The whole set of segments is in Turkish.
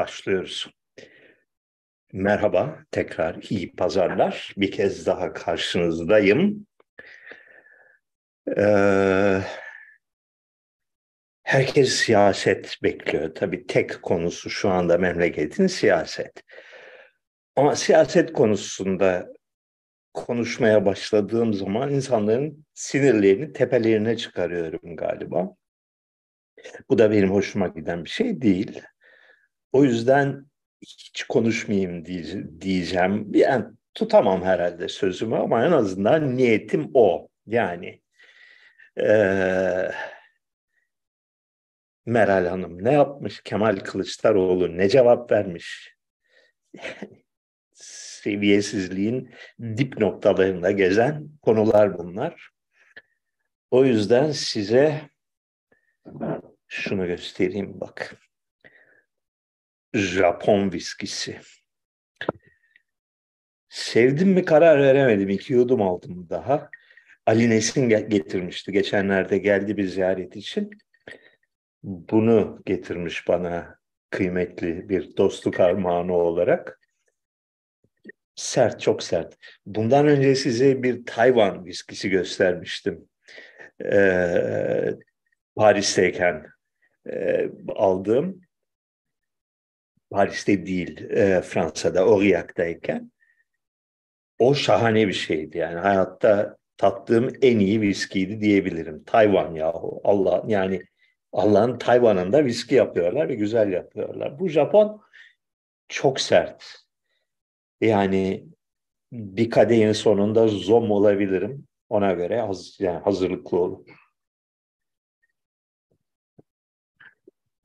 başlıyoruz. Merhaba, tekrar iyi pazarlar. Bir kez daha karşınızdayım. Ee, herkes siyaset bekliyor. Tabii tek konusu şu anda memleketin siyaset. Ama siyaset konusunda konuşmaya başladığım zaman insanların sinirlerini tepelerine çıkarıyorum galiba. Bu da benim hoşuma giden bir şey değil. O yüzden hiç konuşmayayım diyeceğim. Yani tutamam herhalde sözümü ama en azından niyetim o. Yani ee, Meral Hanım ne yapmış? Kemal Kılıçdaroğlu ne cevap vermiş? Seviyesizliğin dip noktalarında gezen konular bunlar. O yüzden size şunu göstereyim bak. Japon viskisi. Sevdim mi karar veremedim. İki yudum aldım daha. Ali Nesin getirmişti. Geçenlerde geldi bir ziyaret için. Bunu getirmiş bana kıymetli bir dostluk armağanı olarak. Sert, çok sert. Bundan önce size bir Tayvan viskisi göstermiştim. Ee, Paris'teyken e, aldığım. Paris'te değil, e, Fransa'da, Aurillac o şahane bir şeydi. Yani hayatta tattığım en iyi viskiydi diyebilirim. Tayvan yahu. Allah yani Allah'ın Tayvan'ında viski yapıyorlar ve güzel yapıyorlar. Bu Japon çok sert. Yani bir kadehin sonunda zom olabilirim. Ona göre haz, yani hazırlıklı olun.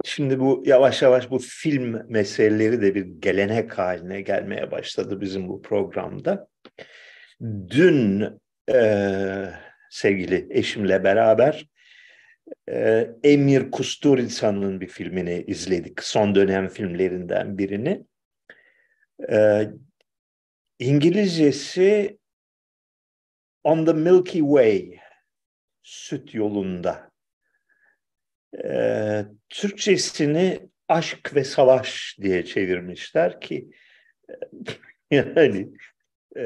Şimdi bu yavaş yavaş bu film meseleleri de bir gelenek haline gelmeye başladı bizim bu programda. Dün e, sevgili eşimle beraber e, Emir Kusturica'nın bir filmini izledik. Son dönem filmlerinden birini. E, İngilizcesi On the Milky Way, süt yolunda e, Türkçesini aşk ve savaş diye çevirmişler ki yani e,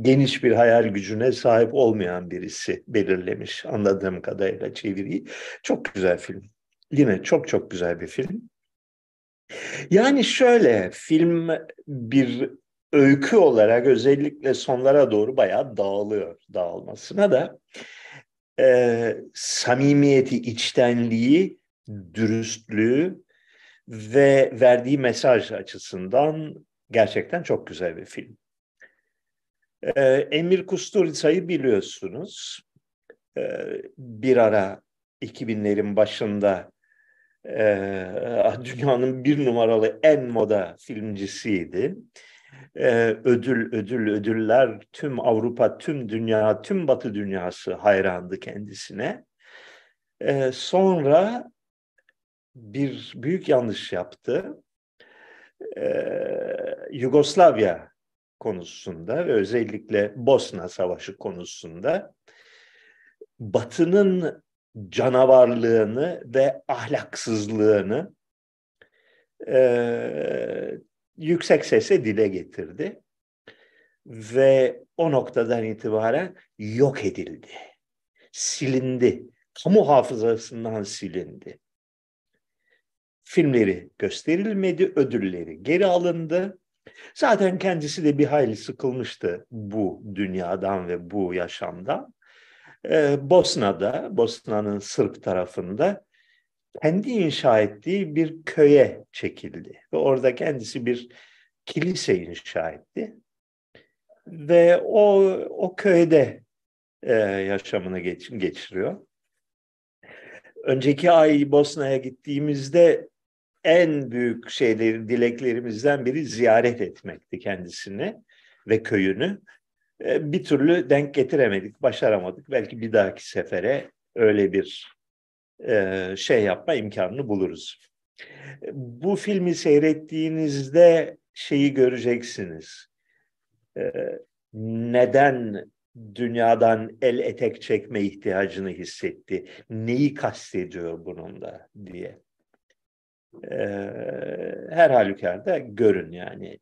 geniş bir hayal gücüne sahip olmayan birisi belirlemiş anladığım kadarıyla çeviriyi. Çok güzel film. Yine çok çok güzel bir film. Yani şöyle film bir öykü olarak özellikle sonlara doğru bayağı dağılıyor. Dağılmasına da e, samimiyeti, içtenliği, dürüstlüğü ve verdiği mesaj açısından gerçekten çok güzel bir film. E, Emir Kusturica'yı biliyorsunuz. E, bir ara 2000'lerin başında e, dünyanın bir numaralı en moda filmcisiydi e, ödül, ödül, ödüller tüm Avrupa, tüm dünya, tüm Batı dünyası hayrandı kendisine. E, sonra bir büyük yanlış yaptı. E, Yugoslavya konusunda ve özellikle Bosna Savaşı konusunda Batı'nın canavarlığını ve ahlaksızlığını e, yüksek sesle dile getirdi. Ve o noktadan itibaren yok edildi. Silindi. Kamu hafızasından silindi. Filmleri gösterilmedi, ödülleri geri alındı. Zaten kendisi de bir hayli sıkılmıştı bu dünyadan ve bu yaşamdan. Ee, Bosna'da, Bosna'nın Sırp tarafında kendi inşa ettiği bir köye çekildi. Ve orada kendisi bir kilise inşa etti. Ve o, o köyde e, yaşamını geç, geçiriyor. Önceki ay Bosna'ya gittiğimizde en büyük şeyleri, dileklerimizden biri ziyaret etmekti kendisini ve köyünü. E, bir türlü denk getiremedik, başaramadık. Belki bir dahaki sefere öyle bir e, şey yapma imkanını buluruz. Bu filmi seyrettiğinizde şeyi göreceksiniz. E, neden dünyadan el etek çekme ihtiyacını hissetti. Neyi kastediyor bununla diye. Her halükarda görün yani.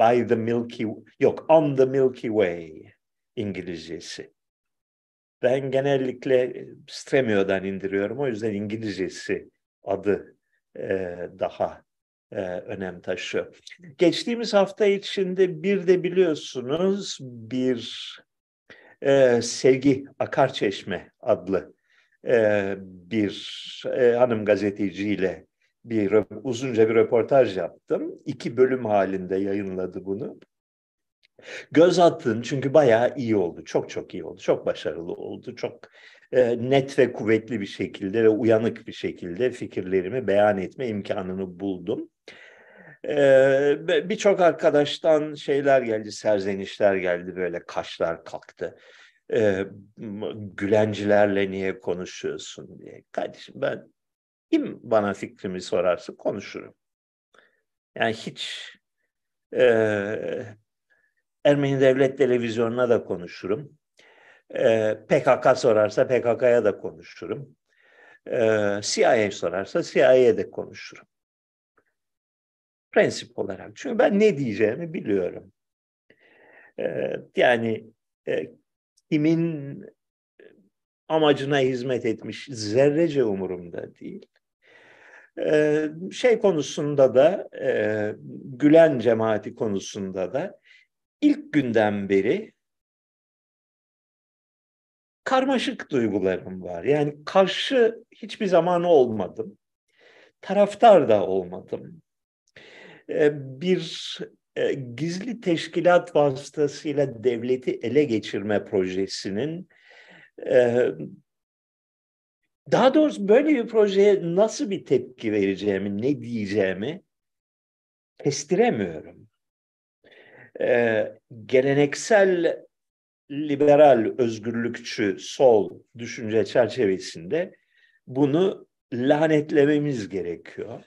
By the Milky yok on the Milky Way İngilizcesi. Ben genellikle Stremio'dan indiriyorum. O yüzden İngilizcesi adı e, daha e, önem taşıyor. Geçtiğimiz hafta içinde bir de biliyorsunuz bir e, Sevgi Akarçeşme adlı e, bir e, hanım gazeteciyle bir uzunca bir röportaj yaptım. İki bölüm halinde yayınladı bunu. Göz attın çünkü bayağı iyi oldu. Çok çok iyi oldu. Çok başarılı oldu. Çok e, net ve kuvvetli bir şekilde ve uyanık bir şekilde fikirlerimi beyan etme imkanını buldum. E, Birçok arkadaştan şeyler geldi, serzenişler geldi böyle kaşlar kalktı. E, gülencilerle niye konuşuyorsun diye. Kardeşim ben kim bana fikrimi sorarsa konuşurum. Yani hiç e, Ermeni Devlet Televizyonu'na da konuşurum. E, PKK sorarsa PKK'ya da konuşurum. E, CIA sorarsa CIA'ye de konuşurum. Prensip olarak. Çünkü ben ne diyeceğimi biliyorum. E, yani e, kimin amacına hizmet etmiş zerrece umurumda değil. Ee, şey konusunda da e, Gülen cemaati konusunda da ilk günden beri karmaşık duygularım var. Yani karşı hiçbir zaman olmadım. Taraftar da olmadım. Ee, bir e, gizli teşkilat vasıtasıyla devleti ele geçirme projesinin e, daha doğrusu böyle bir projeye nasıl bir tepki vereceğimi, ne diyeceğimi kestiremiyorum. Ee, geleneksel liberal, özgürlükçü, sol düşünce çerçevesinde bunu lanetlememiz gerekiyor.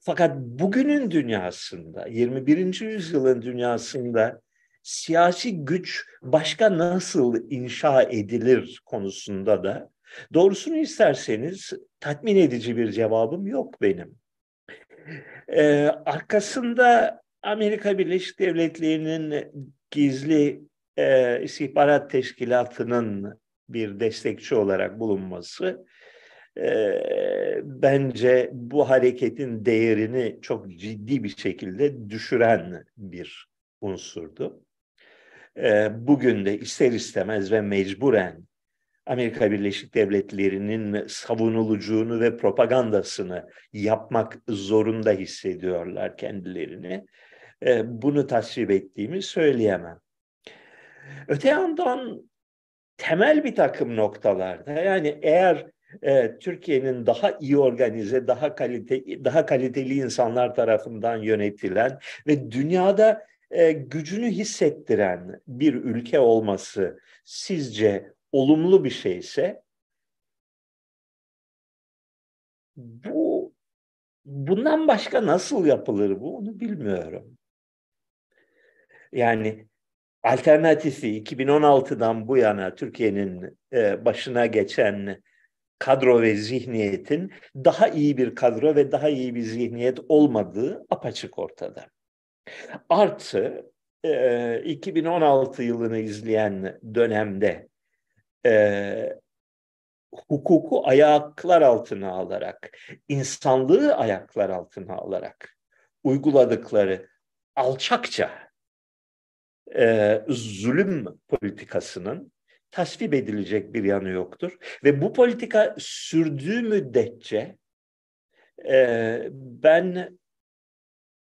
Fakat bugünün dünyasında, 21. yüzyılın dünyasında siyasi güç başka nasıl inşa edilir konusunda da doğrusunu isterseniz tatmin edici bir cevabım yok benim. Ee, arkasında Amerika Birleşik Devletleri'nin gizli e, istihbarat teşkilatının bir destekçi olarak bulunması e, bence bu hareketin değerini çok ciddi bir şekilde düşüren bir unsurdu. E, bugün de ister istemez ve mecburen Amerika Birleşik Devletleri'nin savunulucuğunu ve propagandasını yapmak zorunda hissediyorlar kendilerini. E, bunu tasvip ettiğimi söyleyemem. Öte yandan temel bir takım noktalarda yani eğer e, Türkiye'nin daha iyi organize, daha kalite, daha kaliteli insanlar tarafından yönetilen ve dünyada e, gücünü hissettiren bir ülke olması sizce olumlu bir şeyse bu bundan başka nasıl yapılır bu onu bilmiyorum. Yani alternatifi 2016'dan bu yana Türkiye'nin e, başına geçen kadro ve zihniyetin daha iyi bir kadro ve daha iyi bir zihniyet olmadığı apaçık ortada. Artı e, 2016 yılını izleyen dönemde e, hukuku ayaklar altına alarak, insanlığı ayaklar altına alarak uyguladıkları alçakça e, zulüm politikasının tasvip edilecek bir yanı yoktur. Ve bu politika sürdüğü müddetçe e, ben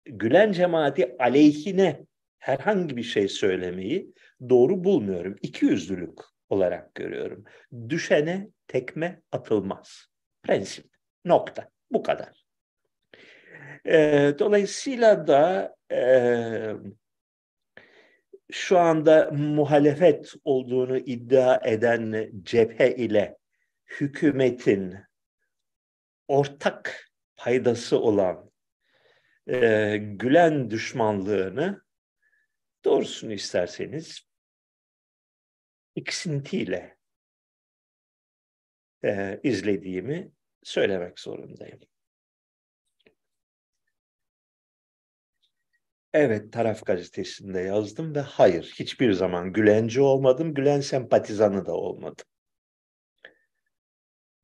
Gülen cemaati aleyhine herhangi bir şey söylemeyi doğru bulmuyorum. İki yüzlülük olarak görüyorum. Düşene tekme atılmaz. Prensip. Nokta. Bu kadar. E, dolayısıyla da e, şu anda muhalefet olduğunu iddia eden cephe ile hükümetin ortak paydası olan e, Gülen düşmanlığını doğrusunu isterseniz iksintiyle e, izlediğimi söylemek zorundayım. Evet, Taraf Gazetesi'nde yazdım ve hayır, hiçbir zaman Gülenci olmadım, Gülen sempatizanı da olmadım.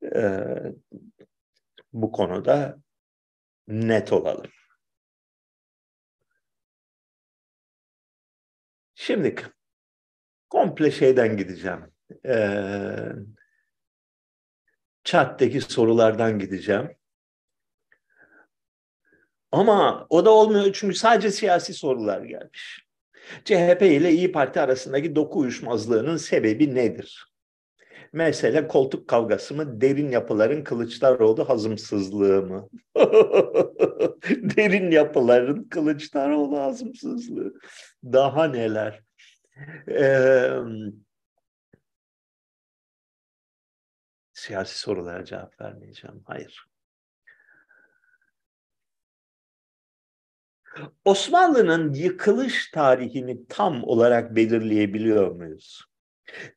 Ee, bu konuda net olalım. Şimdi komple şeyden gideceğim. Ee, chat'teki sorulardan gideceğim. Ama o da olmuyor çünkü sadece siyasi sorular gelmiş. CHP ile İyi Parti arasındaki doku uyuşmazlığının sebebi nedir? Mesele koltuk kavgası mı, derin yapıların Kılıçdaroğlu hazımsızlığı mı? derin yapıların Kılıçdaroğlu hazımsızlığı. Daha neler? Ee, siyasi sorulara cevap vermeyeceğim. Hayır. Osmanlı'nın yıkılış tarihini tam olarak belirleyebiliyor muyuz?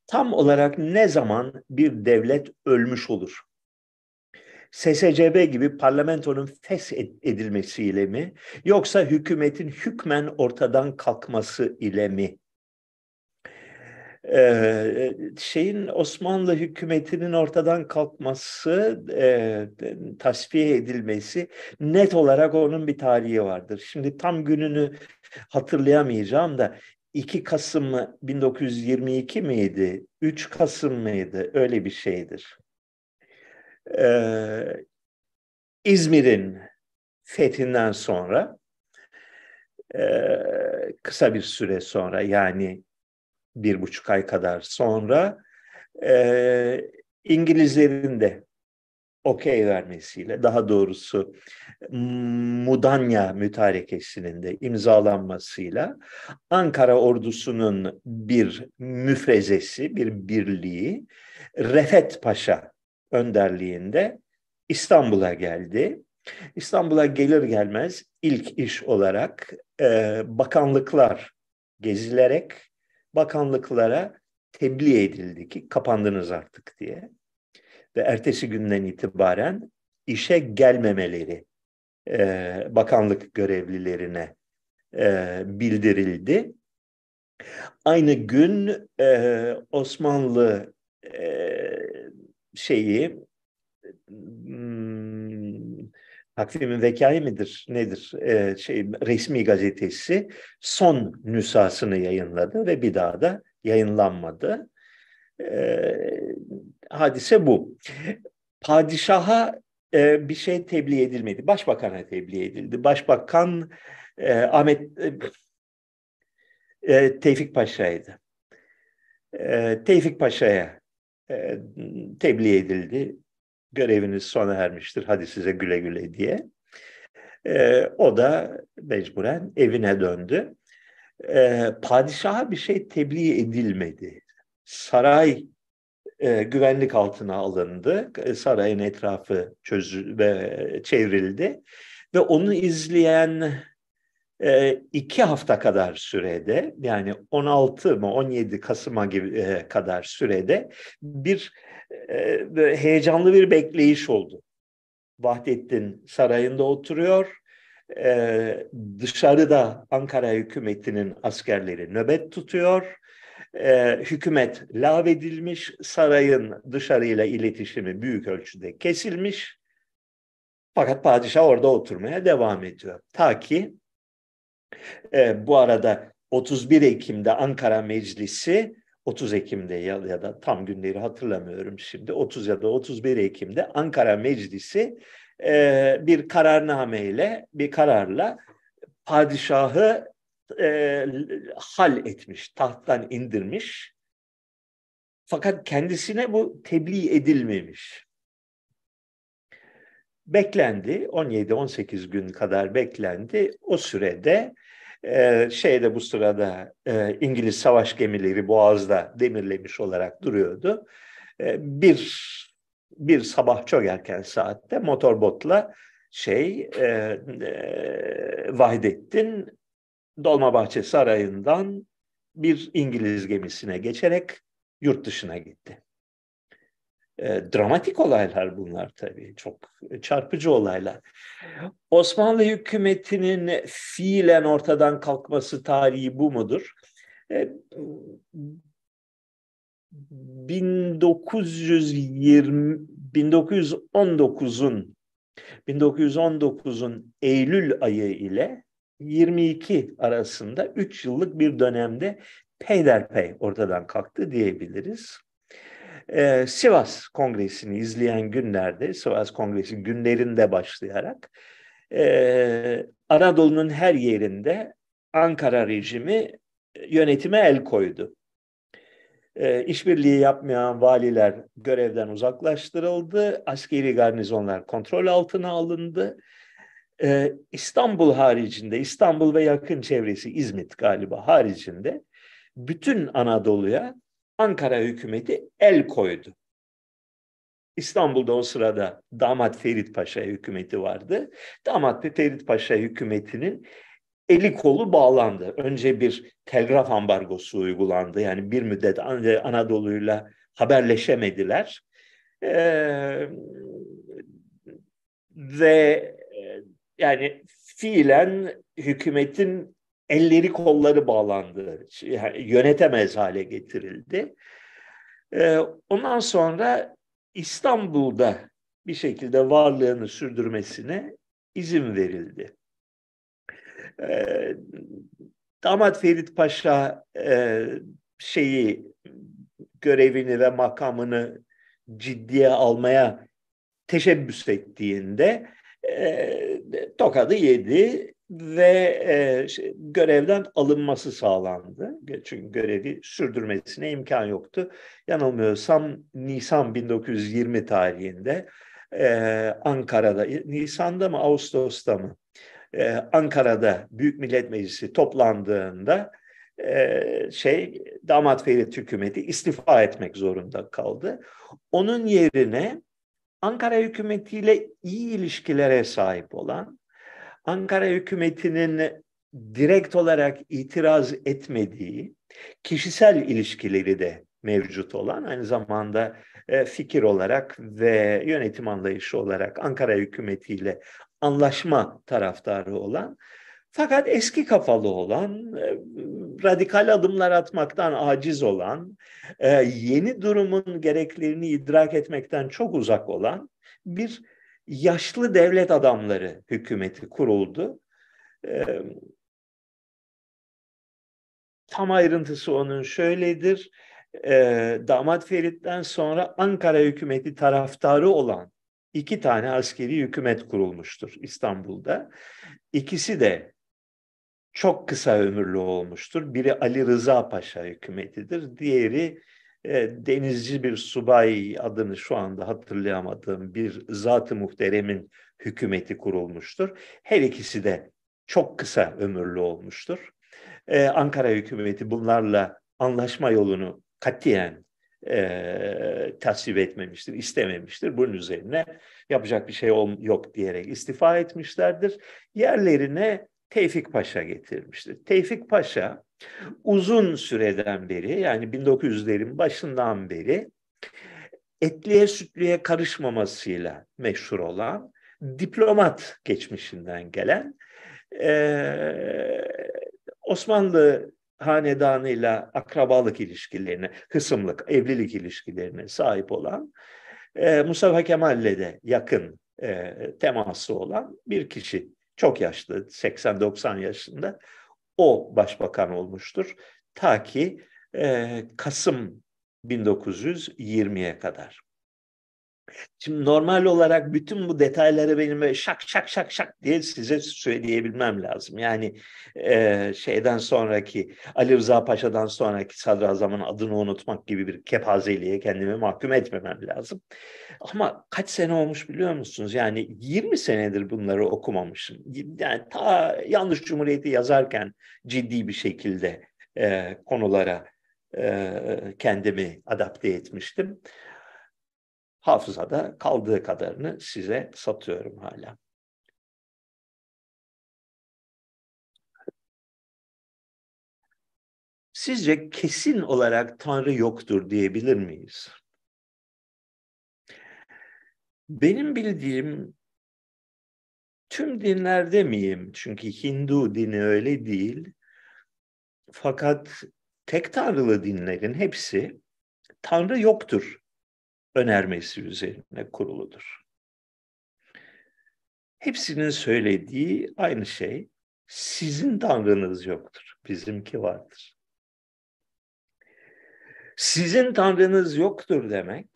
Tam olarak ne zaman bir devlet ölmüş olur? SSCB gibi parlamentonun fes edilmesiyle mi yoksa hükümetin hükmen ortadan kalkması ile mi? Ee, şeyin Osmanlı hükümetinin ortadan kalkması, e, tasfiye edilmesi net olarak onun bir tarihi vardır. Şimdi tam gününü hatırlayamayacağım da 2 Kasım 1922 miydi? 3 Kasım mıydı? Öyle bir şeydir. Ee, İzmir'in fethinden sonra e, kısa bir süre sonra yani bir buçuk ay kadar sonra e, İngilizlerin de okey vermesiyle daha doğrusu Mudanya mütarekesinin de imzalanmasıyla Ankara ordusunun bir müfrezesi, bir birliği Refet Paşa önderliğinde İstanbul'a geldi. İstanbul'a gelir gelmez ilk iş olarak e, bakanlıklar gezilerek bakanlıklara tebliğ edildi ki kapandınız artık diye. Ve ertesi günden itibaren işe gelmemeleri e, bakanlık görevlilerine e, bildirildi. Aynı gün e, Osmanlı e, şeyi takvimin vekai midir nedir e, şey resmi gazetesi son nüshasını yayınladı ve bir daha da yayınlanmadı. E, hadise bu. Padişaha e, bir şey tebliğ edilmedi. Başbakan'a tebliğ edildi. Başbakan e, Ahmet e, e Tevfik Paşa'ydı. E, Tevfik Paşa'ya e, tebliğ edildi göreviniz sona ermiştir hadi size güle güle diye. E, o da mecburen evine döndü. E, padişaha bir şey tebliğ edilmedi. Saray e, güvenlik altına alındı. Sarayın etrafı çözü ve çevrildi. Ve onu izleyen e, iki hafta kadar sürede yani 16 mı 17 Kasım'a gibi e, kadar sürede bir e, heyecanlı bir bekleyiş oldu. Vahdettin sarayında oturuyor. E, dışarıda Ankara hükümetinin askerleri nöbet tutuyor. E, hükümet lağvedilmiş, sarayın dışarıyla iletişimi büyük ölçüde kesilmiş. Fakat padişah orada oturmaya devam ediyor. Ta ki e, bu arada 31 Ekim'de Ankara Meclisi 30 Ekim'de ya, ya da tam günleri hatırlamıyorum şimdi 30 ya da 31 Ekim'de Ankara Meclisi e, bir kararnameyle bir kararla padişahı e, hal etmiş, tahttan indirmiş. Fakat kendisine bu tebliğ edilmemiş. Beklendi, 17-18 gün kadar beklendi. O sürede e, şeyde bu sırada e, İngiliz savaş gemileri Boğaz'da demirlemiş olarak duruyordu. E, bir bir sabah çok erken saatte motorbotla şey e, e, Vahdettin Dolmabahçe Sarayı'ndan bir İngiliz gemisine geçerek yurt dışına gitti. E, dramatik olaylar bunlar tabii. Çok çarpıcı olaylar. Osmanlı hükümetinin fiilen ortadan kalkması tarihi bu mudur? E, 1920 1919'un 1919'un Eylül ayı ile 22 arasında 3 yıllık bir dönemde peyderpey ortadan kalktı diyebiliriz. Ee, Sivas Kongresi'ni izleyen günlerde, Sivas Kongresi günlerinde başlayarak e, Anadolu'nun her yerinde Ankara rejimi yönetime el koydu. E, işbirliği yapmayan valiler görevden uzaklaştırıldı, askeri garnizonlar kontrol altına alındı. E, İstanbul haricinde, İstanbul ve yakın çevresi İzmit galiba haricinde bütün Anadolu'ya Ankara hükümeti el koydu. İstanbul'da o sırada Damat Ferit Paşa hükümeti vardı. Damat Ferit Paşa hükümetinin eli kolu bağlandı. Önce bir telgraf ambargosu uygulandı. Yani bir müddet Anadolu'yla haberleşemediler. Ee, ve e, yani fiilen hükümetin elleri kolları bağlandı. Yani yönetemez hale getirildi. Ee, ondan sonra İstanbul'da bir şekilde varlığını sürdürmesine izin verildi. E, Damat Ferit Paşa e, şeyi görevini ve makamını ciddiye almaya teşebbüs ettiğinde e, tokadı yedi ve e, şey, görevden alınması sağlandı. Çünkü görevi sürdürmesine imkan yoktu. Yanılmıyorsam Nisan 1920 tarihinde e, Ankara'da, Nisan'da mı Ağustos'ta mı e, Ankara'da Büyük Millet Meclisi toplandığında e, şey damat Ferit hükümeti istifa etmek zorunda kaldı. Onun yerine Ankara hükümetiyle iyi ilişkilere sahip olan, Ankara hükümetinin direkt olarak itiraz etmediği, kişisel ilişkileri de mevcut olan, aynı zamanda e, fikir olarak ve yönetim anlayışı olarak Ankara hükümetiyle anlaşma taraftarı olan fakat eski kafalı olan, e, radikal adımlar atmaktan aciz olan, e, yeni durumun gereklerini idrak etmekten çok uzak olan bir yaşlı devlet adamları hükümeti kuruldu. E, tam ayrıntısı onun şöyledir. Damat Ferit'ten sonra Ankara hükümeti taraftarı olan iki tane askeri hükümet kurulmuştur İstanbul'da. İkisi de çok kısa ömürlü olmuştur. Biri Ali Rıza Paşa hükümetidir. Diğeri e, denizci bir subay adını şu anda hatırlayamadığım bir zat-ı muhteremin hükümeti kurulmuştur. Her ikisi de çok kısa ömürlü olmuştur. Ee, Ankara hükümeti bunlarla anlaşma yolunu katiyen e, tasvip etmemiştir, istememiştir. Bunun üzerine yapacak bir şey yok diyerek istifa etmişlerdir. Yerlerine Tevfik Paşa getirmiştir. Tevfik Paşa uzun süreden beri yani 1900'lerin başından beri etliye sütlüye karışmamasıyla meşhur olan diplomat geçmişinden gelen e, Osmanlı hanedanıyla akrabalık ilişkilerine, hısımlık, evlilik ilişkilerine sahip olan e, Mustafa Kemal'le de yakın e, teması olan bir kişi. Çok yaşlı, 80-90 yaşında. O başbakan olmuştur. Ta ki e, Kasım 1920'ye kadar. Şimdi normal olarak bütün bu detayları benim böyle şak şak şak şak diye size söyleyebilmem lazım. Yani e, şeyden sonraki Ali Rıza Paşa'dan sonraki sadrazamın adını unutmak gibi bir kepazeliğe kendimi mahkum etmemem lazım. Ama kaç sene olmuş biliyor musunuz? Yani 20 senedir bunları okumamışım. Yani ta yanlış Cumhuriyeti yazarken ciddi bir şekilde e, konulara e, kendimi adapte etmiştim hafızada kaldığı kadarını size satıyorum hala. Sizce kesin olarak Tanrı yoktur diyebilir miyiz? Benim bildiğim tüm dinlerde miyim? Çünkü Hindu dini öyle değil. Fakat tek tanrılı dinlerin hepsi Tanrı yoktur önermesi üzerine kuruludur. Hepsinin söylediği aynı şey. Sizin tanrınız yoktur, bizimki vardır. Sizin tanrınız yoktur demek,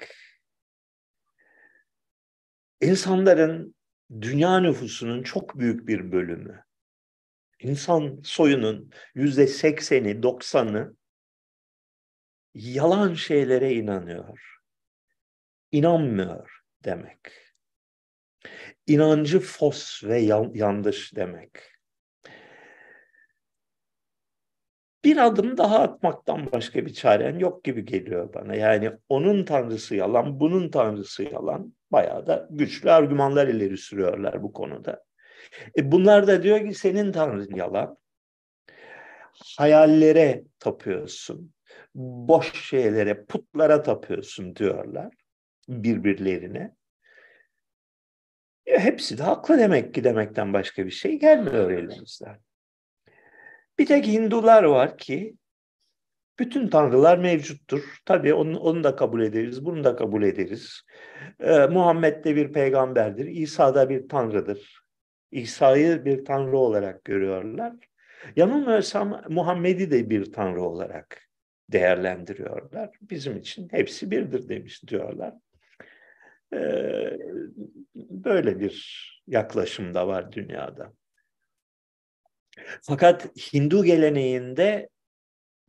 insanların dünya nüfusunun çok büyük bir bölümü, insan soyunun yüzde sekseni, doksanı yalan şeylere inanıyor. İnanmıyor demek. İnancı fos ve yanlış demek. Bir adım daha atmaktan başka bir çaren yok gibi geliyor bana. Yani onun tanrısı yalan, bunun tanrısı yalan. Bayağı da güçlü argümanlar ileri sürüyorlar bu konuda. E bunlar da diyor ki senin tanrın yalan. Hayallere tapıyorsun. Boş şeylere, putlara tapıyorsun diyorlar birbirlerine. Ya hepsi de haklı demek ki demekten başka bir şey gelmiyor elimizden. Bir tek Hindular var ki bütün tanrılar mevcuttur. Tabii onu, onu da kabul ederiz, bunu da kabul ederiz. Ee, Muhammed de bir peygamberdir, İsa da bir tanrıdır. İsa'yı bir tanrı olarak görüyorlar. Yanılmıyorsam Muhammed'i de bir tanrı olarak değerlendiriyorlar. Bizim için hepsi birdir demiş diyorlar. Ee, böyle bir yaklaşım da var dünyada. Fakat Hindu geleneğinde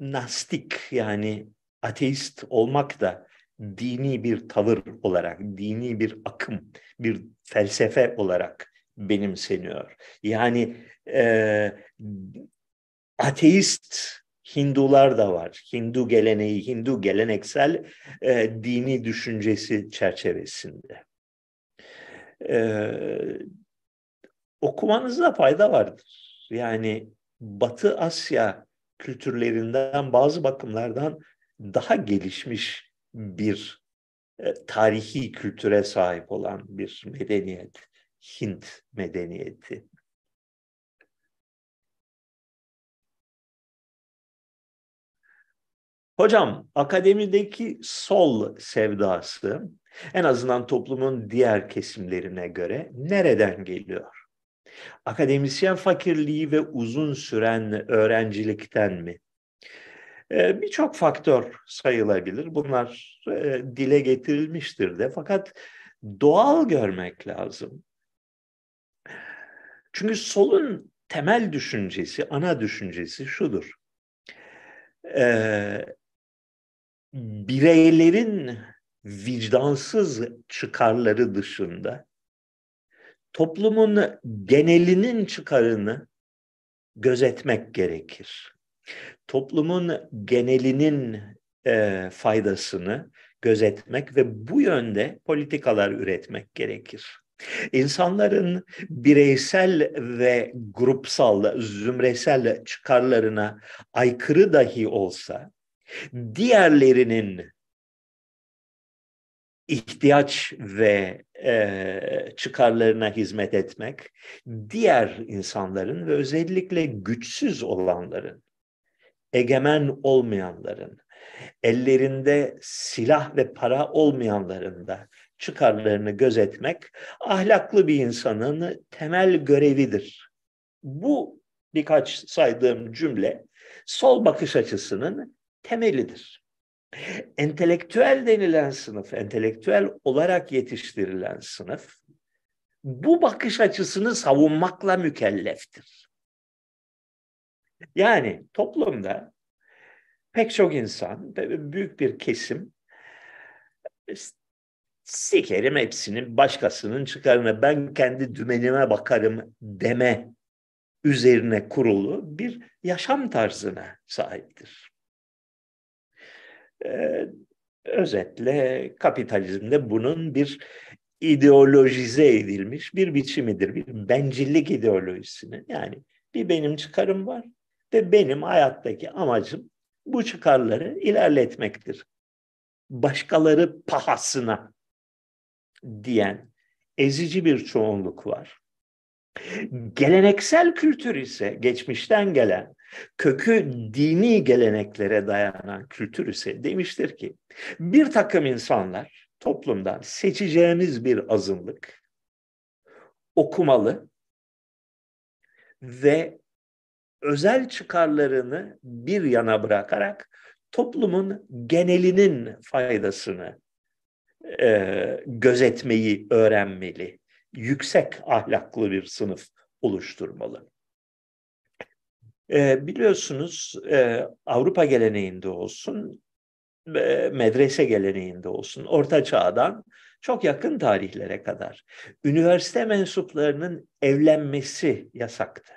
nastik yani ateist olmak da dini bir tavır olarak, dini bir akım, bir felsefe olarak benimseniyor. Yani e, ateist Hindular da var. Hindu geleneği, Hindu geleneksel e, dini düşüncesi çerçevesinde. E, okumanızda fayda vardır. Yani Batı Asya kültürlerinden bazı bakımlardan daha gelişmiş bir e, tarihi kültüre sahip olan bir medeniyet. Hint medeniyeti. Hocam, akademideki sol sevdası en azından toplumun diğer kesimlerine göre nereden geliyor? Akademisyen fakirliği ve uzun süren öğrencilikten mi? Ee, birçok faktör sayılabilir. Bunlar e, dile getirilmiştir de. Fakat doğal görmek lazım. Çünkü solun temel düşüncesi, ana düşüncesi şudur. Ee, bireylerin vicdansız çıkarları dışında toplumun genelinin çıkarını gözetmek gerekir. Toplumun genelinin e, faydasını gözetmek ve bu yönde politikalar üretmek gerekir. İnsanların bireysel ve grupsal, zümresel çıkarlarına aykırı dahi olsa, diğerlerinin ihtiyaç ve e, çıkarlarına hizmet etmek, diğer insanların ve özellikle güçsüz olanların, egemen olmayanların, ellerinde silah ve para olmayanların da çıkarlarını gözetmek ahlaklı bir insanın temel görevidir. Bu birkaç saydığım cümle sol bakış açısının temelidir entelektüel denilen sınıf, entelektüel olarak yetiştirilen sınıf bu bakış açısını savunmakla mükelleftir. Yani toplumda pek çok insan, büyük bir kesim sikerim hepsinin başkasının çıkarına ben kendi dümenime bakarım deme üzerine kurulu bir yaşam tarzına sahiptir. Ee, özetle kapitalizmde bunun bir ideolojize edilmiş bir biçimidir. Bir bencillik ideolojisinin yani bir benim çıkarım var ve benim hayattaki amacım bu çıkarları ilerletmektir. Başkaları pahasına diyen ezici bir çoğunluk var. Geleneksel kültür ise geçmişten gelen, kökü dini geleneklere dayanan kültür ise demiştir ki bir takım insanlar toplumdan seçeceğimiz bir azınlık okumalı ve özel çıkarlarını bir yana bırakarak toplumun genelinin faydasını e, gözetmeyi öğrenmeli. Yüksek ahlaklı bir sınıf oluşturmalı. E, biliyorsunuz e, Avrupa geleneğinde olsun, e, medrese geleneğinde olsun, Orta Çağ'dan çok yakın tarihlere kadar üniversite mensuplarının evlenmesi yasaktı.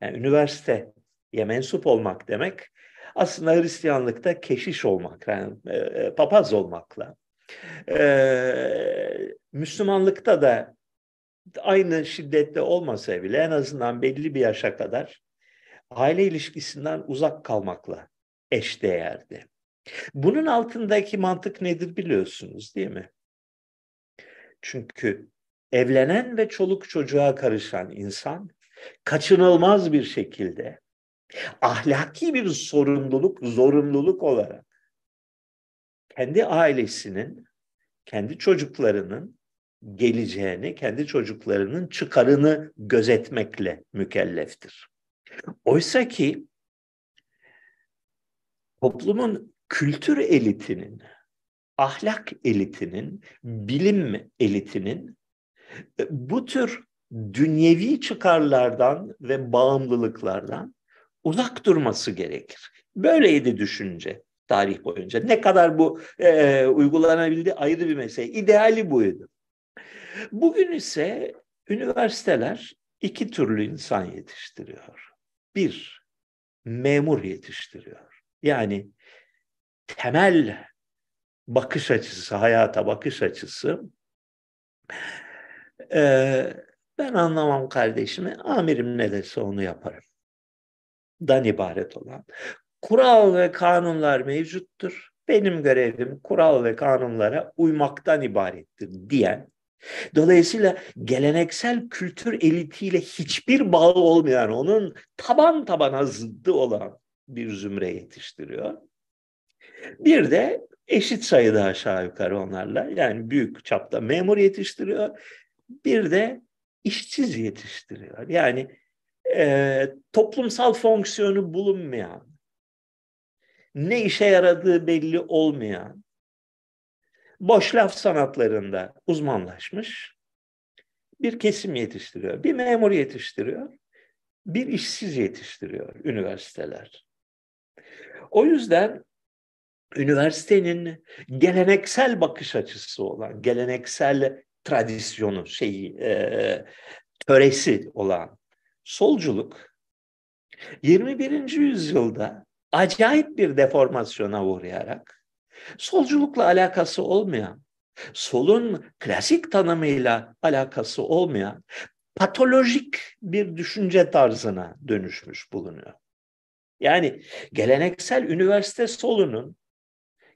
Yani üniversiteye mensup olmak demek aslında Hristiyanlıkta keşiş olmak, yani e, e papaz olmakla. E, Müslümanlıkta da aynı şiddette olmasa bile en azından belli bir yaşa kadar aile ilişkisinden uzak kalmakla eşdeğerdi. Bunun altındaki mantık nedir biliyorsunuz değil mi? Çünkü evlenen ve çoluk çocuğa karışan insan kaçınılmaz bir şekilde ahlaki bir sorumluluk, zorunluluk olarak kendi ailesinin, kendi çocuklarının geleceğini, kendi çocuklarının çıkarını gözetmekle mükelleftir. Oysa ki toplumun kültür elitinin, ahlak elitinin, bilim elitinin e, bu tür dünyevi çıkarlardan ve bağımlılıklardan uzak durması gerekir. Böyleydi düşünce tarih boyunca. Ne kadar bu e, uygulanabildi ayrı bir mesele. İdeali buydu. Bugün ise üniversiteler iki türlü insan yetiştiriyor. Bir, memur yetiştiriyor. Yani temel bakış açısı, hayata bakış açısı e, ben anlamam kardeşimi, amirim ne dese onu yaparım. Dan ibaret olan. Kural ve kanunlar mevcuttur. Benim görevim kural ve kanunlara uymaktan ibarettir diyen Dolayısıyla geleneksel kültür elitiyle hiçbir bağı olmayan, onun taban tabana zıddı olan bir zümre yetiştiriyor. Bir de eşit sayıda aşağı yukarı onlarla, yani büyük çapta memur yetiştiriyor. Bir de işsiz yetiştiriyor. Yani e, toplumsal fonksiyonu bulunmayan, ne işe yaradığı belli olmayan, boş laf sanatlarında uzmanlaşmış bir kesim yetiştiriyor. Bir memur yetiştiriyor, bir işsiz yetiştiriyor üniversiteler. O yüzden üniversitenin geleneksel bakış açısı olan, geleneksel tradisyonu, şeyi, e, töresi olan solculuk 21. yüzyılda acayip bir deformasyona uğrayarak solculukla alakası olmayan, solun klasik tanımıyla alakası olmayan patolojik bir düşünce tarzına dönüşmüş bulunuyor. Yani geleneksel üniversite solunun,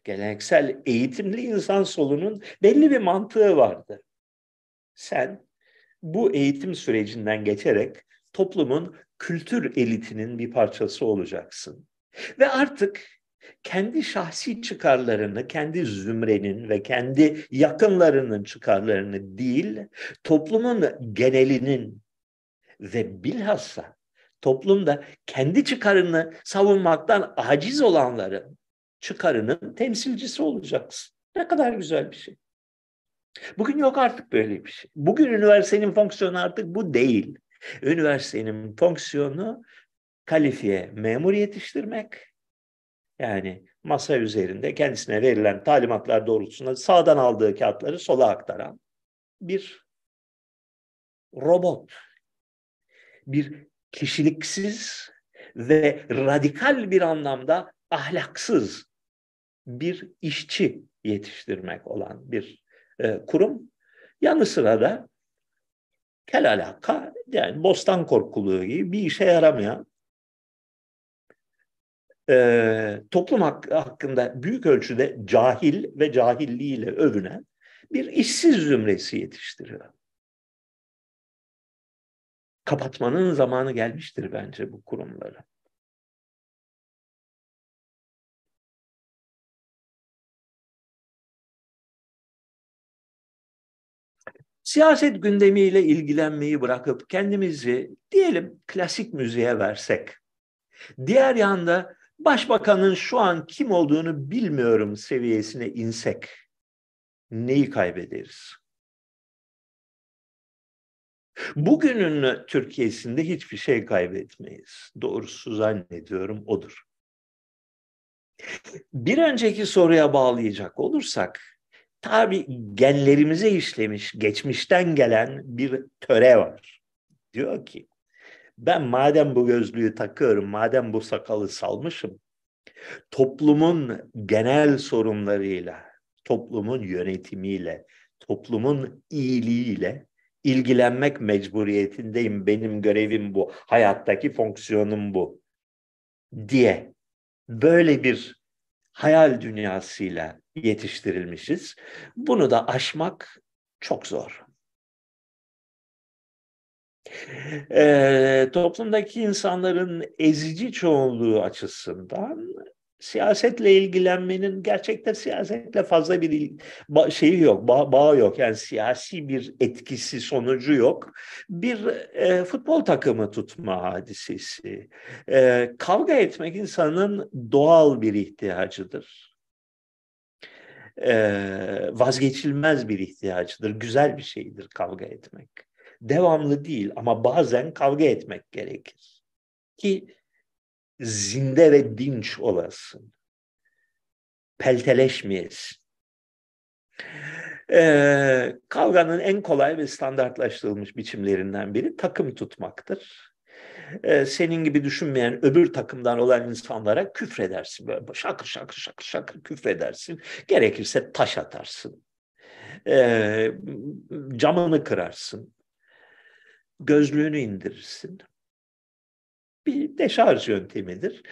geleneksel eğitimli insan solunun belli bir mantığı vardı. Sen bu eğitim sürecinden geçerek toplumun kültür elitinin bir parçası olacaksın. Ve artık kendi şahsi çıkarlarını, kendi zümrenin ve kendi yakınlarının çıkarlarını değil, toplumun genelinin ve bilhassa toplumda kendi çıkarını savunmaktan aciz olanların çıkarının temsilcisi olacaksın. Ne kadar güzel bir şey. Bugün yok artık böyle bir şey. Bugün üniversitenin fonksiyonu artık bu değil. Üniversitenin fonksiyonu kalifiye memur yetiştirmek. Yani masa üzerinde kendisine verilen talimatlar doğrultusunda sağdan aldığı kağıtları sola aktaran bir robot. Bir kişiliksiz ve radikal bir anlamda ahlaksız bir işçi yetiştirmek olan bir e, kurum. Yanı sıra da kel alaka yani bostan korkuluğu gibi bir işe yaramayan e, toplum hak, hakkında büyük ölçüde cahil ve cahilliğiyle övünen bir işsiz zümresi yetiştiriyor. Kapatmanın zamanı gelmiştir bence bu kurumları. siyaset gündemiyle ilgilenmeyi bırakıp kendimizi diyelim klasik müziğe versek, diğer yanda başbakanın şu an kim olduğunu bilmiyorum seviyesine insek neyi kaybederiz? Bugünün Türkiye'sinde hiçbir şey kaybetmeyiz. Doğrusu zannediyorum odur. Bir önceki soruya bağlayacak olursak, tabi genlerimize işlemiş, geçmişten gelen bir töre var. Diyor ki, ben madem bu gözlüğü takıyorum, madem bu sakalı salmışım, toplumun genel sorunlarıyla, toplumun yönetimiyle, toplumun iyiliğiyle ilgilenmek mecburiyetindeyim. Benim görevim bu, hayattaki fonksiyonum bu diye böyle bir hayal dünyasıyla yetiştirilmişiz. Bunu da aşmak çok zor. E, toplumdaki insanların ezici çoğunluğu açısından siyasetle ilgilenmenin gerçekten siyasetle fazla bir şeyi yok, bağ, bağı yok. Yani siyasi bir etkisi, sonucu yok. Bir e, futbol takımı tutma hadisesi. E, kavga etmek insanın doğal bir ihtiyacıdır. E, vazgeçilmez bir ihtiyacıdır. Güzel bir şeydir kavga etmek. Devamlı değil ama bazen kavga etmek gerekir. Ki zinde ve dinç olasın. Pelteleşmeyesin. Ee, kavganın en kolay ve standartlaştırılmış biçimlerinden biri takım tutmaktır. Ee, senin gibi düşünmeyen öbür takımdan olan insanlara küfredersin. Böyle şakır şakır şakır şakır küfredersin. Gerekirse taş atarsın. Ee, camını kırarsın. Gözlüğünü indirirsin bir deşarj yöntemidir.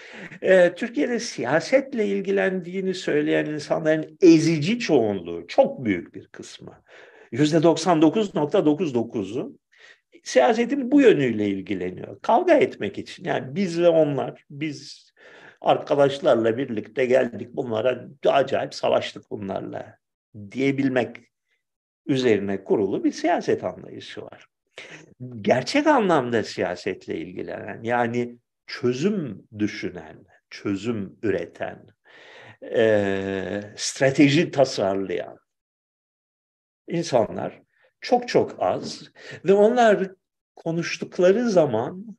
Ee, Türkiye'de siyasetle ilgilendiğini söyleyen insanların ezici çoğunluğu, çok büyük bir kısmı, %99.99'u siyasetin bu yönüyle ilgileniyor. Kavga etmek için. Yani biz ve onlar, biz arkadaşlarla birlikte geldik bunlara acayip savaştık bunlarla diyebilmek üzerine kurulu bir siyaset anlayışı var gerçek anlamda siyasetle ilgilenen, yani çözüm düşünen, çözüm üreten, e, strateji tasarlayan insanlar çok çok az ve onlar konuştukları zaman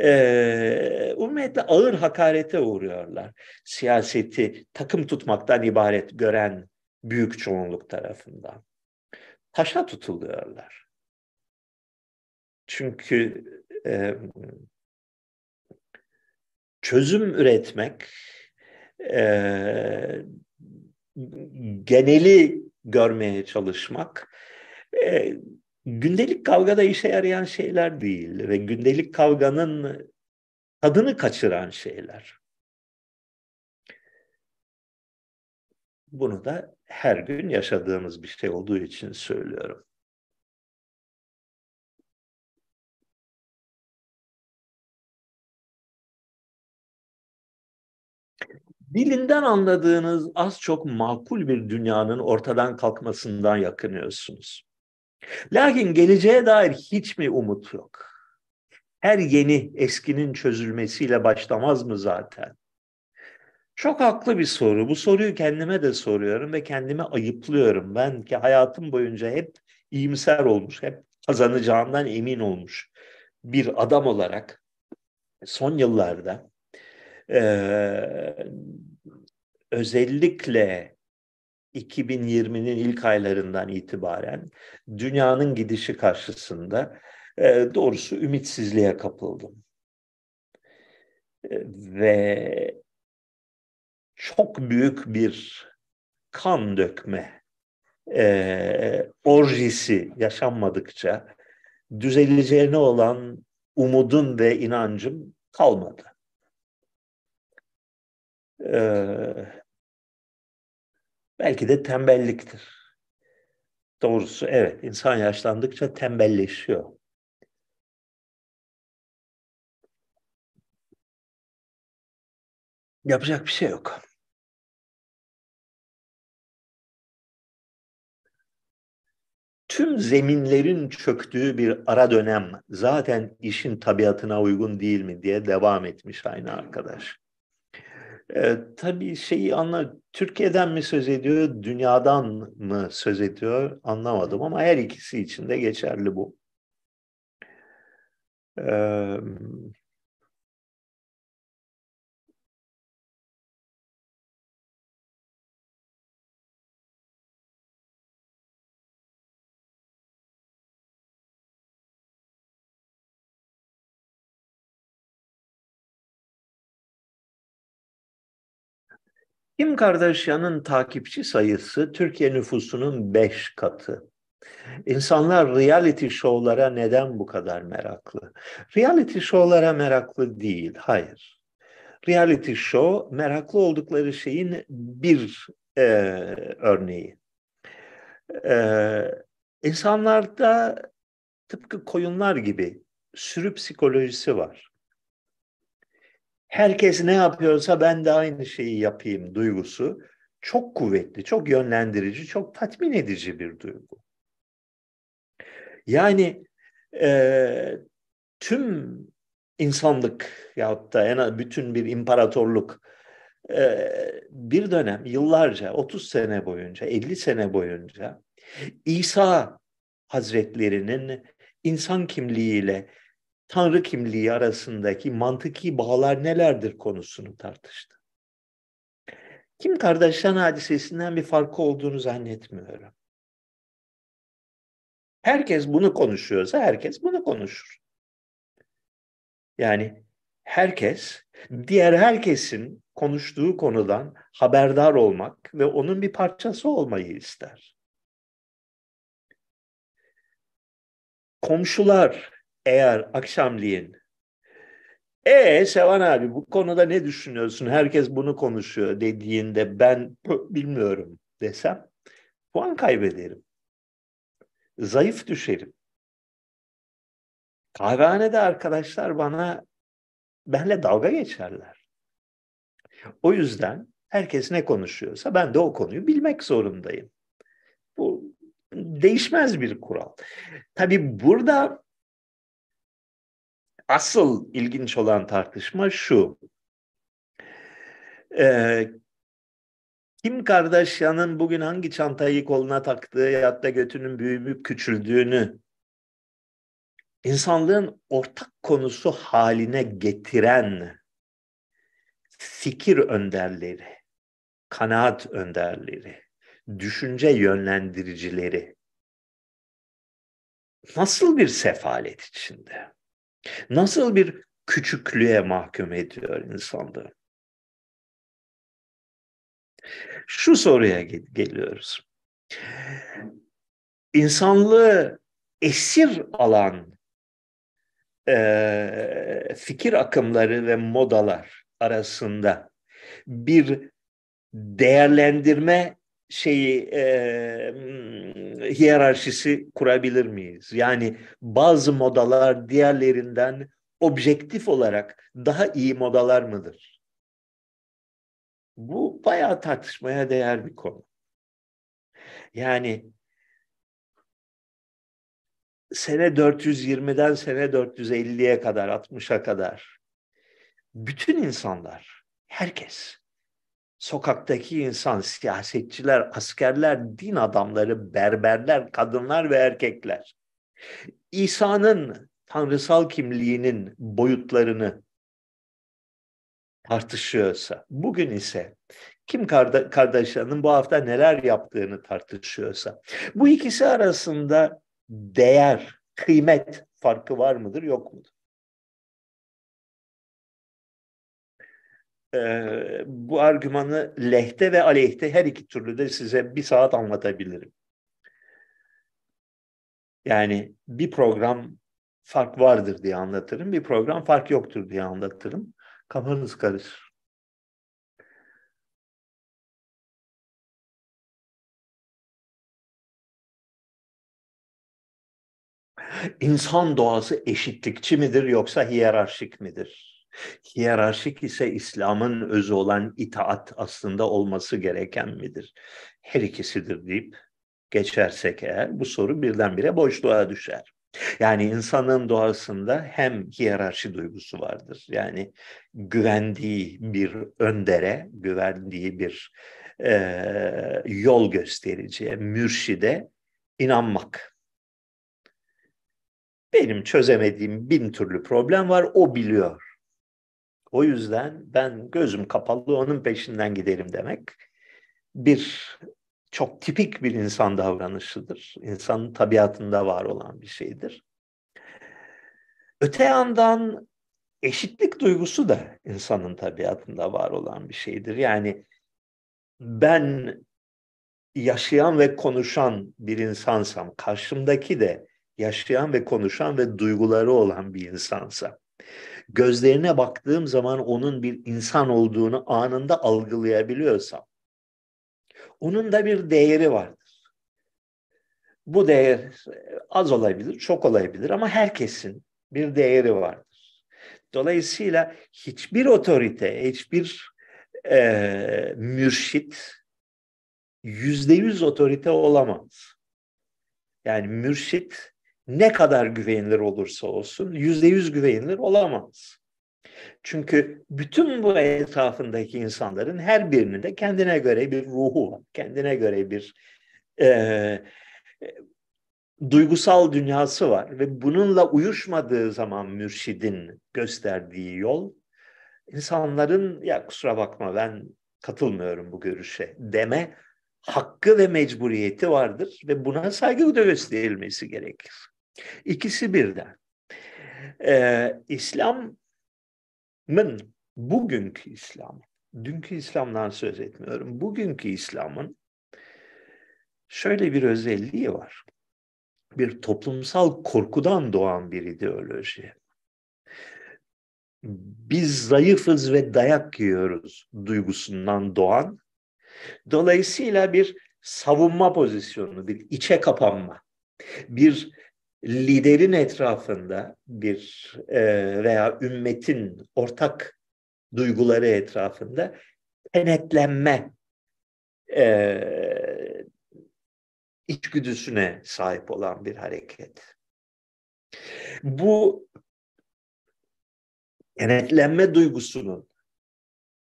e, umumiyetle ağır hakarete uğruyorlar. Siyaseti takım tutmaktan ibaret gören büyük çoğunluk tarafından. Taşa tutuluyorlar. Çünkü e, çözüm üretmek e, geneli görmeye çalışmak e, gündelik kavgada işe yarayan şeyler değil ve gündelik kavganın tadını kaçıran şeyler. Bunu da her gün yaşadığımız bir şey olduğu için söylüyorum. Dilinden anladığınız az çok makul bir dünyanın ortadan kalkmasından yakınıyorsunuz. Lakin geleceğe dair hiç mi umut yok? Her yeni eskinin çözülmesiyle başlamaz mı zaten? Çok haklı bir soru. Bu soruyu kendime de soruyorum ve kendime ayıplıyorum. Ben ki hayatım boyunca hep iyimser olmuş, hep kazanacağından emin olmuş bir adam olarak son yıllarda ee, özellikle 2020'nin ilk aylarından itibaren dünyanın gidişi karşısında e, doğrusu ümitsizliğe kapıldım. E, ve çok büyük bir kan dökme e, orjisi yaşanmadıkça düzeleceğine olan umudum ve inancım kalmadı. Ee, belki de tembelliktir. Doğrusu evet, insan yaşlandıkça tembelleşiyor. Yapacak bir şey yok. Tüm zeminlerin çöktüğü bir ara dönem zaten işin tabiatına uygun değil mi diye devam etmiş aynı arkadaş. Ee, tabii şeyi anla Türkiye'den mi söz ediyor, dünyadan mı söz ediyor anlamadım ama her ikisi için de geçerli bu. Ee, Kim Kardashian'ın takipçi sayısı Türkiye nüfusunun beş katı. İnsanlar reality show'lara neden bu kadar meraklı? Reality show'lara meraklı değil, hayır. Reality show meraklı oldukları şeyin bir e, örneği. E, insanlarda tıpkı koyunlar gibi sürü psikolojisi var herkes ne yapıyorsa ben de aynı şeyi yapayım duygusu çok kuvvetli, çok yönlendirici, çok tatmin edici bir duygu. Yani e, tüm insanlık yahut da en bütün bir imparatorluk e, bir dönem yıllarca 30 sene boyunca 50 sene boyunca İsa Hazretlerinin insan kimliğiyle Tanrı kimliği arasındaki mantıki bağlar nelerdir konusunu tartıştı. Kim Kardashian hadisesinden bir farkı olduğunu zannetmiyorum. Herkes bunu konuşuyorsa herkes bunu konuşur. Yani herkes diğer herkesin konuştuğu konudan haberdar olmak ve onun bir parçası olmayı ister. Komşular eğer akşamleyin e Sevan abi bu konuda ne düşünüyorsun? Herkes bunu konuşuyor dediğinde ben bilmiyorum desem puan kaybederim. Zayıf düşerim. Kahvehanede arkadaşlar bana benle dalga geçerler. O yüzden herkes ne konuşuyorsa ben de o konuyu bilmek zorundayım. Bu değişmez bir kural. Tabii burada asıl ilginç olan tartışma şu. Ee, Kim Kardashian'ın bugün hangi çantayı koluna taktığı ya da götünün büyümüp küçüldüğünü insanlığın ortak konusu haline getiren fikir önderleri, kanaat önderleri, düşünce yönlendiricileri nasıl bir sefalet içinde? Nasıl bir küçüklüğe mahkum ediyor insanlığı? Şu soruya geliyoruz. İnsanlığı esir alan e, fikir akımları ve modalar arasında bir değerlendirme şeyi e, hiyerarşisi kurabilir miyiz? Yani bazı modalar diğerlerinden objektif olarak daha iyi modalar mıdır? Bu bayağı tartışmaya değer bir konu. Yani sene 420'den sene 450'ye kadar, 60'a kadar bütün insanlar, herkes sokaktaki insan, siyasetçiler, askerler, din adamları, berberler, kadınlar ve erkekler İsa'nın tanrısal kimliğinin boyutlarını tartışıyorsa, bugün ise kim kardeşlerinin bu hafta neler yaptığını tartışıyorsa, bu ikisi arasında değer, kıymet farkı var mıdır, yok mudur? e, bu argümanı lehte ve aleyhte her iki türlü de size bir saat anlatabilirim. Yani bir program fark vardır diye anlatırım, bir program fark yoktur diye anlatırım. Kafanız karışır. İnsan doğası eşitlikçi midir yoksa hiyerarşik midir? Hiyerarşik ise İslam'ın özü olan itaat aslında olması gereken midir? Her ikisidir deyip geçersek eğer bu soru birdenbire boşluğa düşer. Yani insanın doğasında hem hiyerarşi duygusu vardır. Yani güvendiği bir öndere, güvendiği bir e, yol göstericiye, mürşide inanmak. Benim çözemediğim bin türlü problem var, o biliyor. O yüzden ben gözüm kapalı onun peşinden giderim demek bir çok tipik bir insan davranışıdır. İnsanın tabiatında var olan bir şeydir. Öte yandan eşitlik duygusu da insanın tabiatında var olan bir şeydir. Yani ben yaşayan ve konuşan bir insansam, karşımdaki de yaşayan ve konuşan ve duyguları olan bir insansa, gözlerine baktığım zaman onun bir insan olduğunu anında algılayabiliyorsam, onun da bir değeri vardır. Bu değer az olabilir, çok olabilir ama herkesin bir değeri vardır. Dolayısıyla hiçbir otorite, hiçbir e, mürşit yüzde yüz otorite olamaz. Yani mürşit ne kadar güvenilir olursa olsun yüzde yüz güvenilir olamaz. Çünkü bütün bu etrafındaki insanların her birinin de kendine göre bir ruhu var. Kendine göre bir e, e, duygusal dünyası var. Ve bununla uyuşmadığı zaman mürşidin gösterdiği yol insanların ya kusura bakma ben katılmıyorum bu görüşe deme hakkı ve mecburiyeti vardır ve buna saygı da gösterilmesi gerekir. İkisi birden. Ee, İslam İslam'ın bugünkü İslam, dünkü İslam'dan söz etmiyorum. Bugünkü İslam'ın şöyle bir özelliği var. Bir toplumsal korkudan doğan bir ideoloji. Biz zayıfız ve dayak yiyoruz duygusundan doğan. Dolayısıyla bir savunma pozisyonu, bir içe kapanma, bir liderin etrafında bir e, veya ümmetin ortak duyguları etrafında kenetlenme e, içgüdüsüne sahip olan bir hareket. Bu kenetlenme duygusunun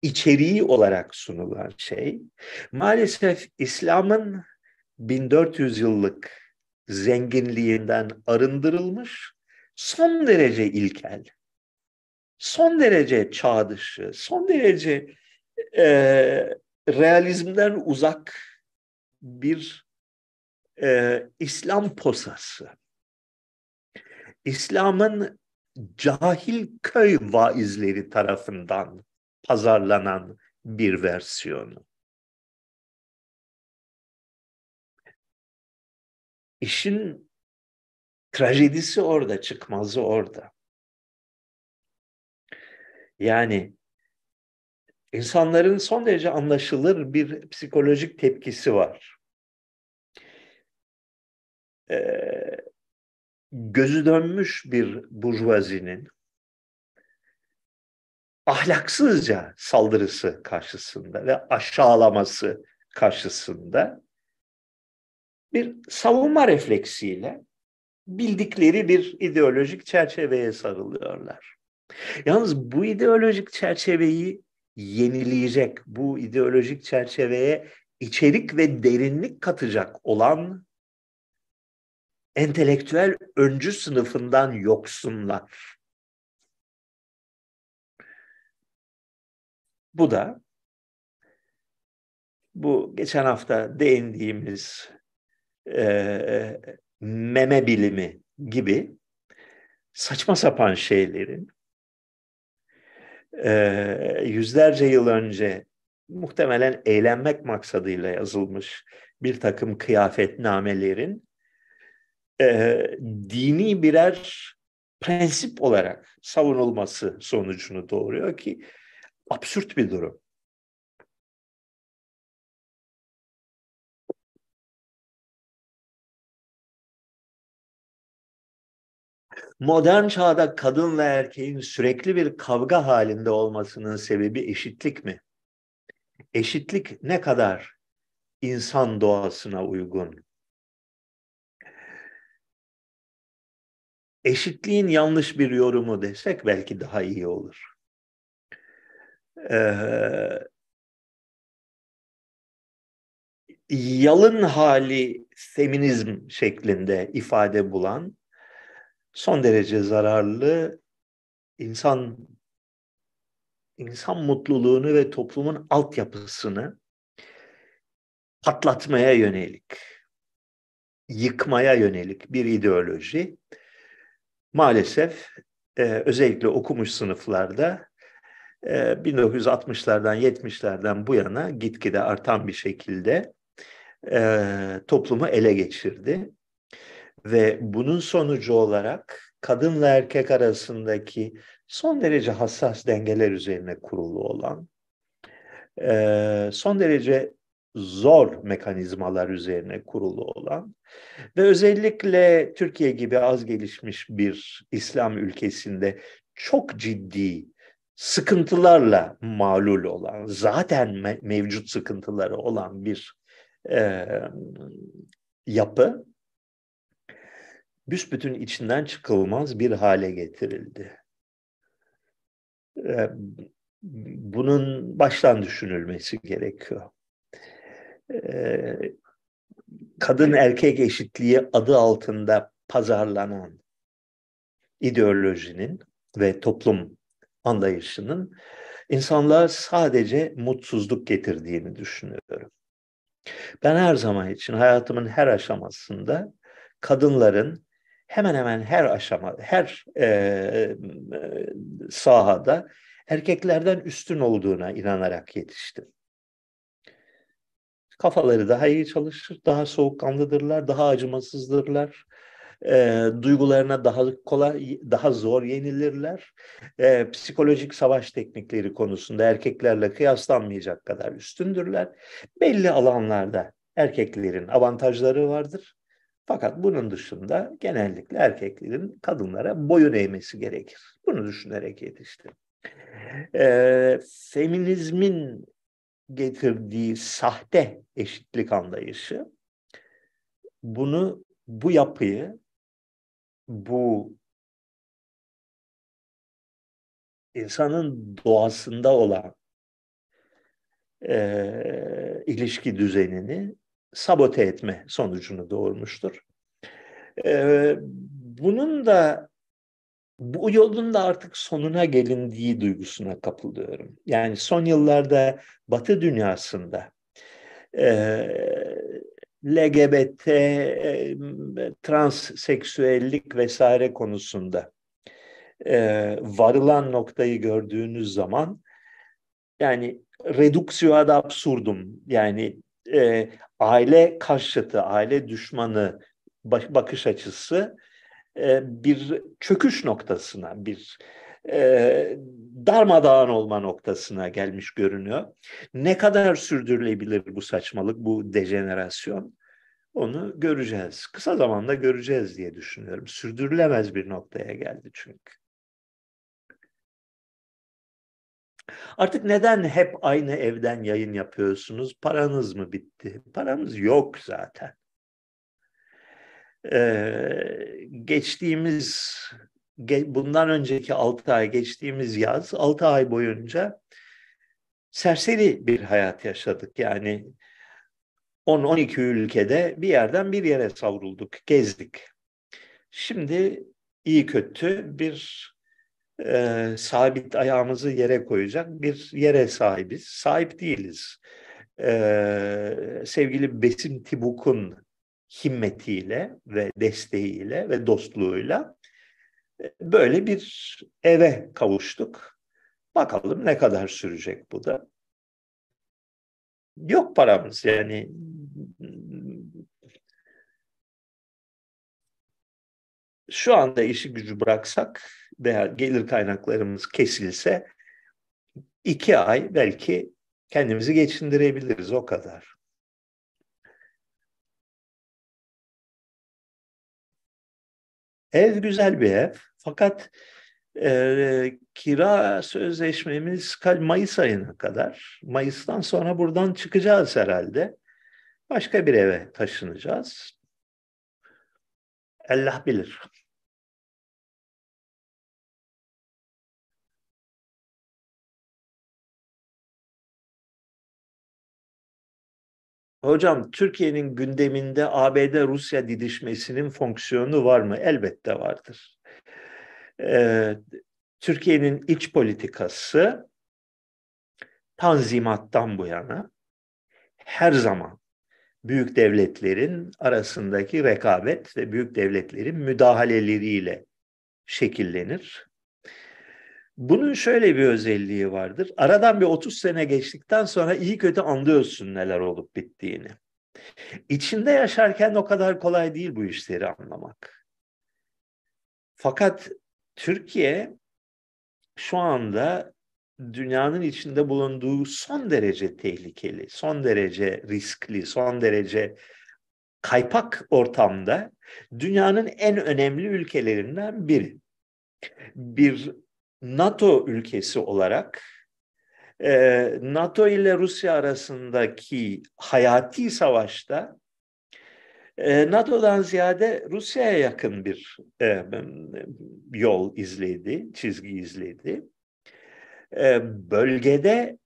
içeriği olarak sunulan şey maalesef İslam'ın 1400 yıllık zenginliğinden arındırılmış, son derece ilkel, son derece çağ dışı, son derece e, realizmden uzak bir e, İslam posası. İslam'ın cahil köy vaizleri tarafından pazarlanan bir versiyonu. İşin trajedisi orada, çıkmazı orada. Yani insanların son derece anlaşılır bir psikolojik tepkisi var. Ee, gözü dönmüş bir burjuvazinin ahlaksızca saldırısı karşısında ve aşağılaması karşısında bir savunma refleksiyle bildikleri bir ideolojik çerçeveye sarılıyorlar. Yalnız bu ideolojik çerçeveyi yenileyecek, bu ideolojik çerçeveye içerik ve derinlik katacak olan entelektüel öncü sınıfından yoksunlar. Bu da bu geçen hafta değindiğimiz e, meme bilimi gibi saçma sapan şeylerin e, yüzlerce yıl önce muhtemelen eğlenmek maksadıyla yazılmış bir takım kıyafetnamelerin e, dini birer prensip olarak savunulması sonucunu doğuruyor ki absürt bir durum. Modern çağda kadın ve erkeğin sürekli bir kavga halinde olmasının sebebi eşitlik mi? Eşitlik ne kadar insan doğasına uygun? Eşitliğin yanlış bir yorumu desek belki daha iyi olur. Ee, yalın hali feminizm şeklinde ifade bulan son derece zararlı insan insan mutluluğunu ve toplumun altyapısını patlatmaya yönelik, yıkmaya yönelik bir ideoloji maalesef e, özellikle okumuş sınıflarda e, 1960'lardan 70'lerden bu yana gitgide artan bir şekilde e, toplumu ele geçirdi. Ve bunun sonucu olarak kadın ve erkek arasındaki son derece hassas dengeler üzerine kurulu olan, e, son derece zor mekanizmalar üzerine kurulu olan ve özellikle Türkiye gibi az gelişmiş bir İslam ülkesinde çok ciddi sıkıntılarla malul olan, zaten mevcut sıkıntıları olan bir e, yapı büsbütün içinden çıkılmaz bir hale getirildi. E, bunun baştan düşünülmesi gerekiyor. E, kadın erkek eşitliği adı altında pazarlanan ideolojinin ve toplum anlayışının insanlığa sadece mutsuzluk getirdiğini düşünüyorum. Ben her zaman için hayatımın her aşamasında kadınların hemen hemen her aşama, her e, sahada erkeklerden üstün olduğuna inanarak yetiştim. Kafaları daha iyi çalışır, daha soğukkanlıdırlar, daha acımasızdırlar e, duygularına daha kolay, daha zor yenilirler. E, psikolojik savaş teknikleri konusunda erkeklerle kıyaslanmayacak kadar üstündürler. Belli alanlarda erkeklerin avantajları vardır. Fakat bunun dışında genellikle erkeklerin kadınlara boyun eğmesi gerekir. Bunu düşünerek yetiştim. E, feminizmin getirdiği sahte eşitlik anlayışı bunu bu yapıyı bu insanın doğasında olan e, ilişki düzenini sabote etme sonucunu doğurmuştur. E, bunun da bu yolun da artık sonuna gelindiği duygusuna kapılıyorum. Yani son yıllarda Batı dünyasında e, LGBT, e, transseksüellik vesaire konusunda e, varılan noktayı gördüğünüz zaman yani reduksio ad absurdum yani e, aile karşıtı, aile düşmanı bakış açısı e, bir çöküş noktasına, bir e, darmadağın olma noktasına gelmiş görünüyor. Ne kadar sürdürülebilir bu saçmalık, bu dejenerasyon? Onu göreceğiz. Kısa zamanda göreceğiz diye düşünüyorum. Sürdürülemez bir noktaya geldi çünkü. Artık neden hep aynı evden yayın yapıyorsunuz? Paranız mı bitti? Paramız yok zaten. Ee, geçtiğimiz bundan önceki 6 ay geçtiğimiz yaz 6 ay boyunca serseri bir hayat yaşadık. Yani 10-12 ülkede bir yerden bir yere savrulduk, gezdik. Şimdi iyi kötü bir e, sabit ayağımızı yere koyacak bir yere sahibiz. Sahip değiliz. E, sevgili Besim Tibuk'un himmetiyle ve desteğiyle ve dostluğuyla böyle bir eve kavuştuk. Bakalım ne kadar sürecek bu da. Yok paramız yani şu anda işi gücü bıraksak veya gelir kaynaklarımız kesilse iki ay belki kendimizi geçindirebiliriz o kadar. Ev güzel bir ev fakat e, kira sözleşmemiz Mayıs ayına kadar. Mayıs'tan sonra buradan çıkacağız herhalde. Başka bir eve taşınacağız. Allah bilir. Hocam Türkiye'nin gündeminde ABD-Rusya didişmesinin fonksiyonu var mı? Elbette vardır. Ee, Türkiye'nin iç politikası tanzimattan bu yana her zaman büyük devletlerin arasındaki rekabet ve büyük devletlerin müdahaleleriyle şekillenir. Bunun şöyle bir özelliği vardır. Aradan bir 30 sene geçtikten sonra iyi kötü anlıyorsun neler olup bittiğini. İçinde yaşarken o kadar kolay değil bu işleri anlamak. Fakat Türkiye şu anda dünyanın içinde bulunduğu son derece tehlikeli, son derece riskli, son derece kaypak ortamda dünyanın en önemli ülkelerinden biri. Bir NATO ülkesi olarak e, NATO ile Rusya arasındaki hayati savaşta e, NATO'dan ziyade Rusya'ya yakın bir e, yol izledi, çizgi izledi. Bölgede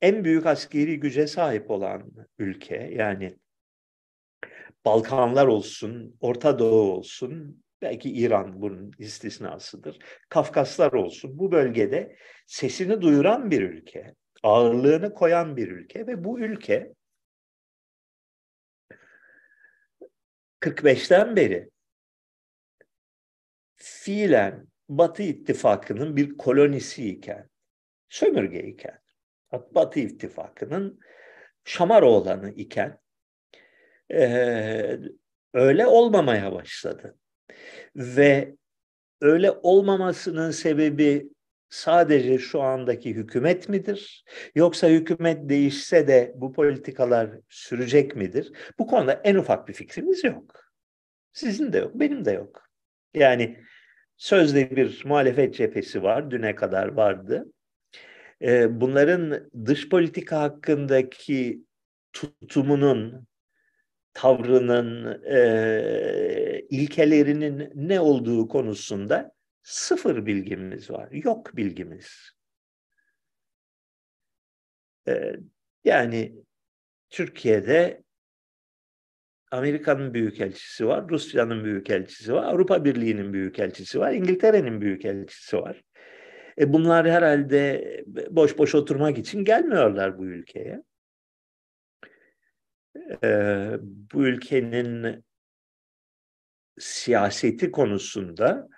en büyük askeri güce sahip olan ülke yani Balkanlar olsun, Orta Doğu olsun, belki İran bunun istisnasıdır. Kafkaslar olsun bu bölgede sesini duyuran bir ülke, ağırlığını koyan bir ülke ve bu ülke 45'ten beri fiilen Batı ittifakının bir kolonisi iken, sömürge iken, Batı ittifakının Şamaroğlan'ı iken e, öyle olmamaya başladı. Ve öyle olmamasının sebebi sadece şu andaki hükümet midir? Yoksa hükümet değişse de bu politikalar sürecek midir? Bu konuda en ufak bir fikrimiz yok. Sizin de yok, benim de yok. Yani sözde bir muhalefet cephesi var, düne kadar vardı. Bunların dış politika hakkındaki tutumunun, tavrının, e, ilkelerinin ne olduğu konusunda sıfır bilgimiz var. Yok bilgimiz. E, yani Türkiye'de Amerika'nın büyükelçisi var, Rusya'nın büyükelçisi var, Avrupa Birliği'nin büyükelçisi var, İngiltere'nin büyükelçisi var. E bunlar herhalde boş boş oturmak için gelmiyorlar bu ülkeye e, bu ülkenin siyaseti konusunda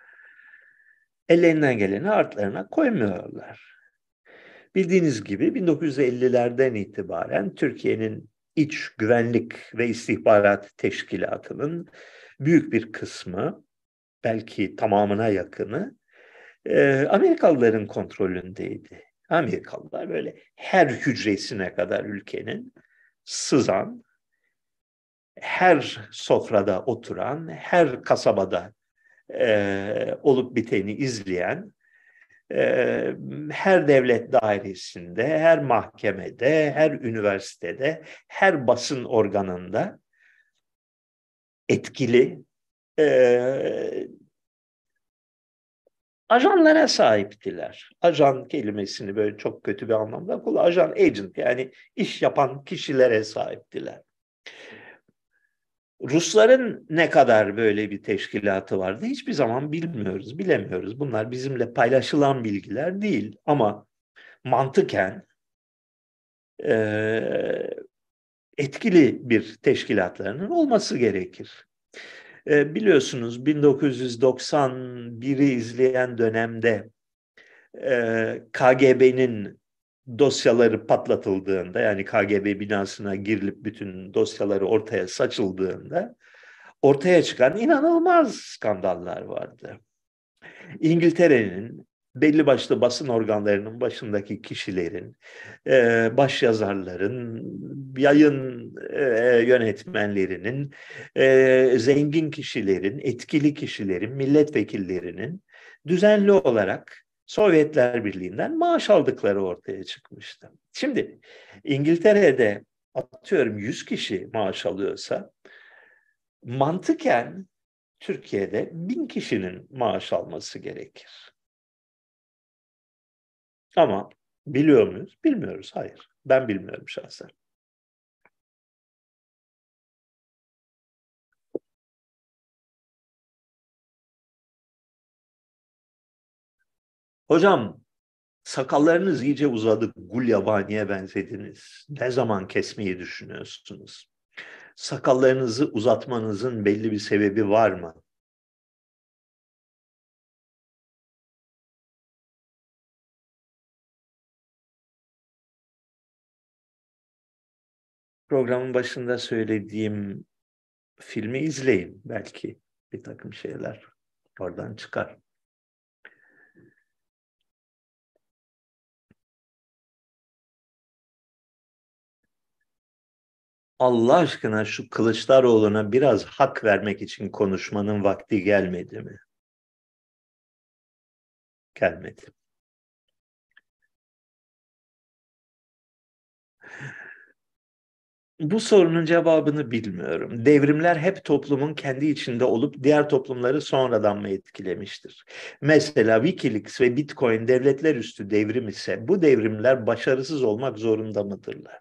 ellerinden geleni artlarına koymuyorlar. Bildiğiniz gibi 1950'lerden itibaren Türkiye'nin iç güvenlik ve istihbarat teşkilatının büyük bir kısmı, belki tamamına yakını Amerikalıların kontrolündeydi. Amerikalılar böyle her hücresine kadar ülkenin sızan, her sofrada oturan, her kasabada e, olup biteni izleyen, e, her devlet dairesinde, her mahkemede, her üniversitede, her basın organında etkili e, ajanlara sahiptiler. Ajan kelimesini böyle çok kötü bir anlamda kullan. Ajan, agent yani iş yapan kişilere sahiptiler. Rusların ne kadar böyle bir teşkilatı vardı hiçbir zaman bilmiyoruz, bilemiyoruz. Bunlar bizimle paylaşılan bilgiler değil ama mantıken e, etkili bir teşkilatlarının olması gerekir. E, biliyorsunuz 1991'i izleyen dönemde e, KGB'nin dosyaları patlatıldığında yani KGB binasına girilip bütün dosyaları ortaya saçıldığında ortaya çıkan inanılmaz skandallar vardı. İngiltere'nin belli başlı basın organlarının başındaki kişilerin, e, baş yazarların, yayın e, yönetmenlerinin, e, zengin kişilerin, etkili kişilerin, milletvekillerinin düzenli olarak Sovyetler Birliği'nden maaş aldıkları ortaya çıkmıştı. Şimdi İngiltere'de atıyorum 100 kişi maaş alıyorsa mantıken Türkiye'de bin kişinin maaş alması gerekir. Ama biliyor muyuz? Bilmiyoruz. Hayır. Ben bilmiyorum şahsen. Hocam sakallarınız iyice uzadı. Gul yabaniye benzediniz. Ne zaman kesmeyi düşünüyorsunuz? Sakallarınızı uzatmanızın belli bir sebebi var mı? Programın başında söylediğim filmi izleyin. Belki bir takım şeyler oradan çıkar. Allah aşkına şu Kılıçdaroğlu'na biraz hak vermek için konuşmanın vakti gelmedi mi? Gelmedi. Bu sorunun cevabını bilmiyorum. Devrimler hep toplumun kendi içinde olup diğer toplumları sonradan mı etkilemiştir? Mesela Wikileaks ve Bitcoin devletler üstü devrim ise bu devrimler başarısız olmak zorunda mıdırlar?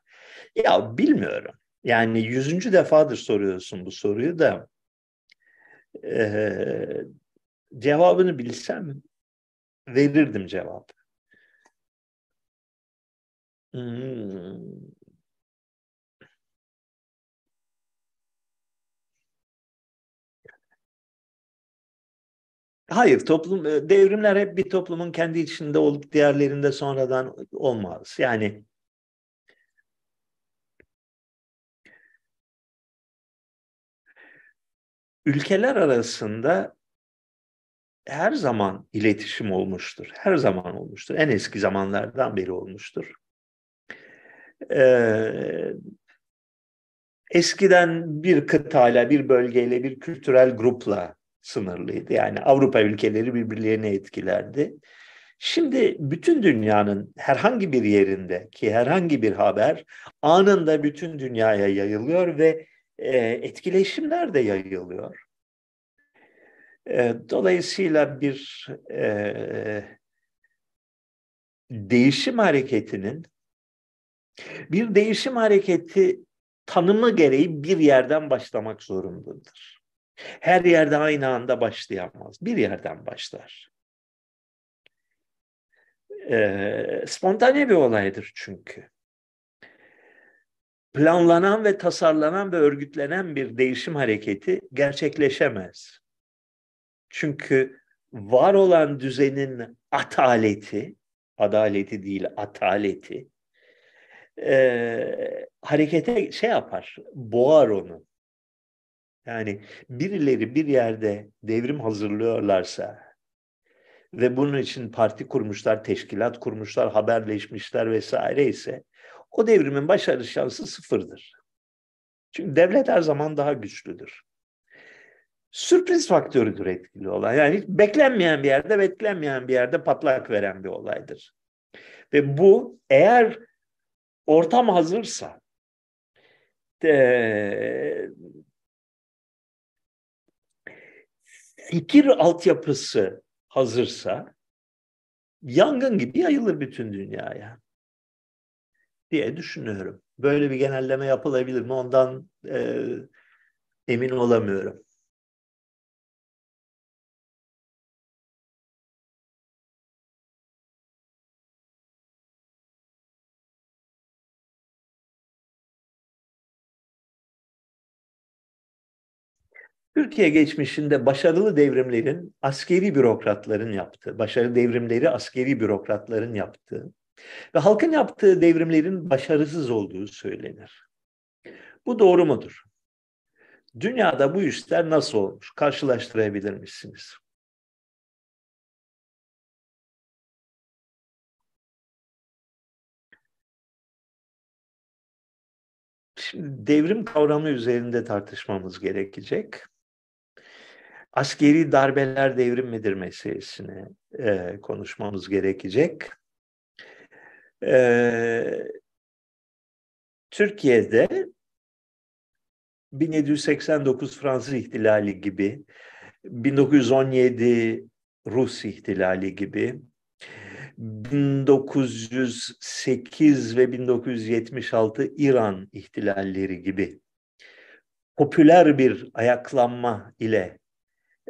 Ya bilmiyorum. Yani yüzüncü defadır soruyorsun bu soruyu da e, cevabını bilsem verirdim cevap. Hmm. Hayır, toplum devrimler hep bir toplumun kendi içinde olup diğerlerinde sonradan olmaz. Yani ülkeler arasında her zaman iletişim olmuştur. Her zaman olmuştur. En eski zamanlardan beri olmuştur. Ee, eskiden bir kıtayla, bir bölgeyle, bir kültürel grupla sınırlıydı. Yani Avrupa ülkeleri birbirlerini etkilerdi. Şimdi bütün dünyanın herhangi bir yerinde ki herhangi bir haber anında bütün dünyaya yayılıyor ve etkileşimler de yayılıyor. Dolayısıyla bir değişim hareketinin bir değişim hareketi tanımı gereği bir yerden başlamak zorundadır. Her yerde aynı anda başlayamaz. Bir yerden başlar. Spontane bir olaydır çünkü planlanan ve tasarlanan ve örgütlenen bir değişim hareketi gerçekleşemez. Çünkü var olan düzenin ataleti, adaleti değil ataleti, e, harekete şey yapar, boğar onu. Yani birileri bir yerde devrim hazırlıyorlarsa ve bunun için parti kurmuşlar, teşkilat kurmuşlar, haberleşmişler vesaire ise o devrimin başarı şansı sıfırdır. Çünkü devlet her zaman daha güçlüdür. Sürpriz faktörüdür etkili olan. Yani beklenmeyen bir yerde, beklenmeyen bir yerde patlak veren bir olaydır. Ve bu eğer ortam hazırsa, e, fikir altyapısı hazırsa yangın gibi yayılır bütün dünyaya diye düşünüyorum. Böyle bir genelleme yapılabilir mi ondan e, emin olamıyorum. Türkiye geçmişinde başarılı devrimlerin askeri bürokratların yaptığı, başarılı devrimleri askeri bürokratların yaptığı ve halkın yaptığı devrimlerin başarısız olduğu söylenir. Bu doğru mudur? Dünyada bu işler nasıl olmuş? Karşılaştırabilir misiniz? Şimdi devrim kavramı üzerinde tartışmamız gerekecek. Askeri darbeler devrim midir meselesini e, konuşmamız gerekecek. E, Türkiye'de 1789 Fransız ihtilali gibi, 1917 Rus ihtilali gibi, 1908 ve 1976 İran ihtilalleri gibi popüler bir ayaklanma ile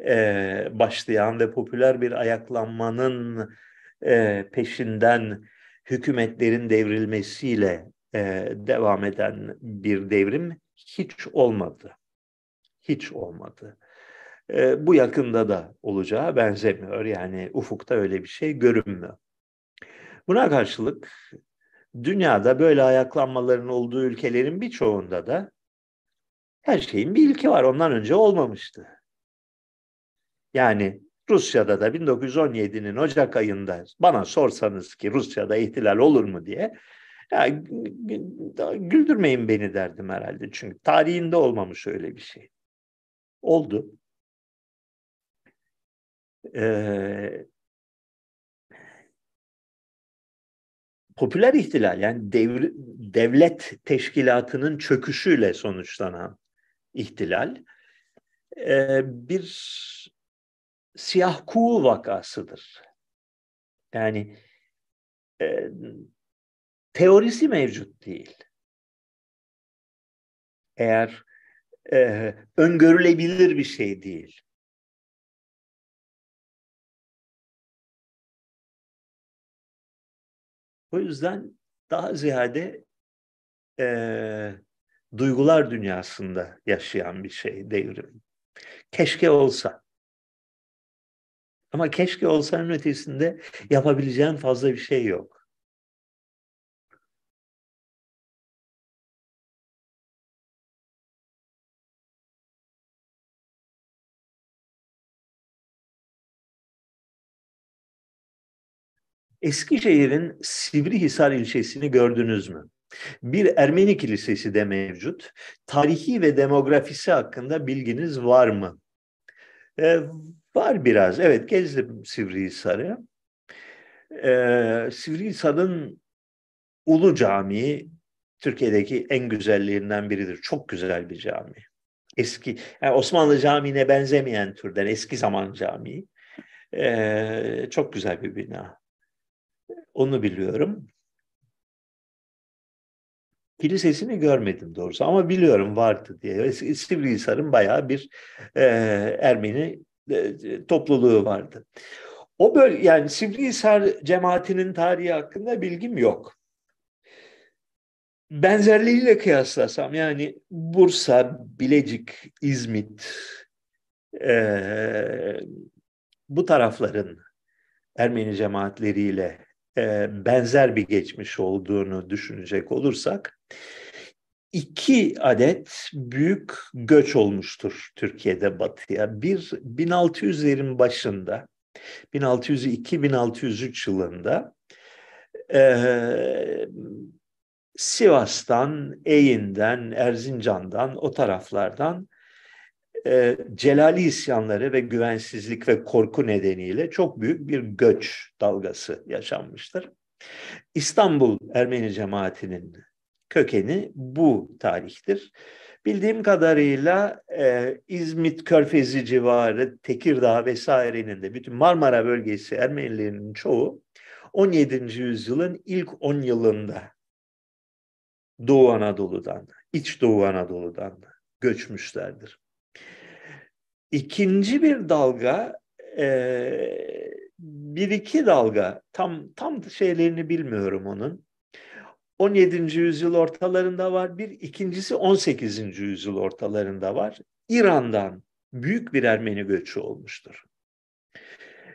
e, başlayan ve popüler bir ayaklanmanın e, peşinden hükümetlerin devrilmesiyle e, devam eden bir devrim hiç olmadı. Hiç olmadı. E, bu yakında da olacağı benzemiyor. Yani ufukta öyle bir şey görünmüyor. Buna karşılık dünyada böyle ayaklanmaların olduğu ülkelerin birçoğunda da her şeyin bir ilki var. Ondan önce olmamıştı. Yani Rusya'da da 1917'nin Ocak ayında bana sorsanız ki Rusya'da ihtilal olur mu diye ya, güldürmeyin beni derdim herhalde. Çünkü tarihinde olmamış öyle bir şey. Oldu. Ee, popüler ihtilal yani devri, devlet teşkilatının çöküşüyle sonuçlanan ihtilal e, bir siyah kuğu vakasıdır. Yani e, teorisi mevcut değil. Eğer e, öngörülebilir bir şey değil. O yüzden daha ziyade e, duygular dünyasında yaşayan bir şey devrim. Keşke olsa. Ama keşke olsanın ötesinde yapabileceğin fazla bir şey yok. Eskişehir'in Sivrihisar ilçesini gördünüz mü? Bir Ermeni kilisesi de mevcut. Tarihi ve demografisi hakkında bilginiz var mı? Ee, var biraz. Evet gezdim Sivrihisar'ı. Ee, Sivrihisar'ın Ulu Camii Türkiye'deki en güzellerinden biridir. Çok güzel bir cami. Eski, yani Osmanlı Camii'ne benzemeyen türden eski zaman camii. Ee, çok güzel bir bina. Onu biliyorum. Kilisesini görmedim doğrusu ama biliyorum vardı diye. Sivrihisar'ın bayağı bir e, Ermeni topluluğu vardı. O böyle yani Sivrihisar cemaatinin tarihi hakkında bilgim yok. Benzerliğiyle kıyaslasam yani Bursa, Bilecik, İzmit e, bu tarafların Ermeni cemaatleriyle e, benzer bir geçmiş olduğunu düşünecek olursak iki adet büyük göç olmuştur Türkiye'de batıya. Bir 1600'lerin başında 1602-1603 yılında e, Sivas'tan, Eğin'den, Erzincan'dan o taraflardan e, Celali isyanları ve güvensizlik ve korku nedeniyle çok büyük bir göç dalgası yaşanmıştır. İstanbul Ermeni cemaatinin kökeni bu tarihtir. Bildiğim kadarıyla e, İzmit Körfezi civarı, Tekirdağ vesairenin de bütün Marmara bölgesi Ermenilerinin çoğu 17. yüzyılın ilk 10 yılında Doğu Anadolu'dan, İç Doğu Anadolu'dan göçmüşlerdir. İkinci bir dalga e, bir iki dalga tam tam şeylerini bilmiyorum onun. 17. yüzyıl ortalarında var bir, ikincisi 18. yüzyıl ortalarında var. İran'dan büyük bir Ermeni göçü olmuştur.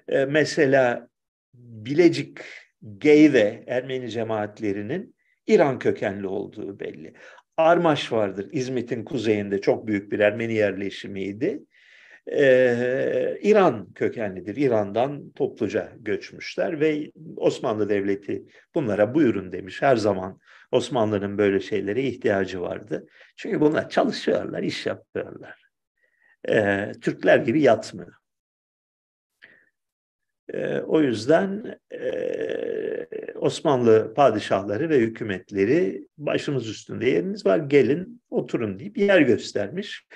E, mesela Bilecik, Geyve Ermeni cemaatlerinin İran kökenli olduğu belli. Armaş vardır İzmit'in kuzeyinde çok büyük bir Ermeni yerleşimiydi. E, İran kökenlidir. İran'dan topluca göçmüşler ve Osmanlı Devleti bunlara buyurun demiş. Her zaman Osmanlı'nın böyle şeylere ihtiyacı vardı. Çünkü bunlar çalışıyorlar, iş yapıyorlar. E, Türkler gibi yatmıyor. O yüzden Osmanlı padişahları ve hükümetleri başımız üstünde yeriniz var gelin oturun deyip yer göstermiş.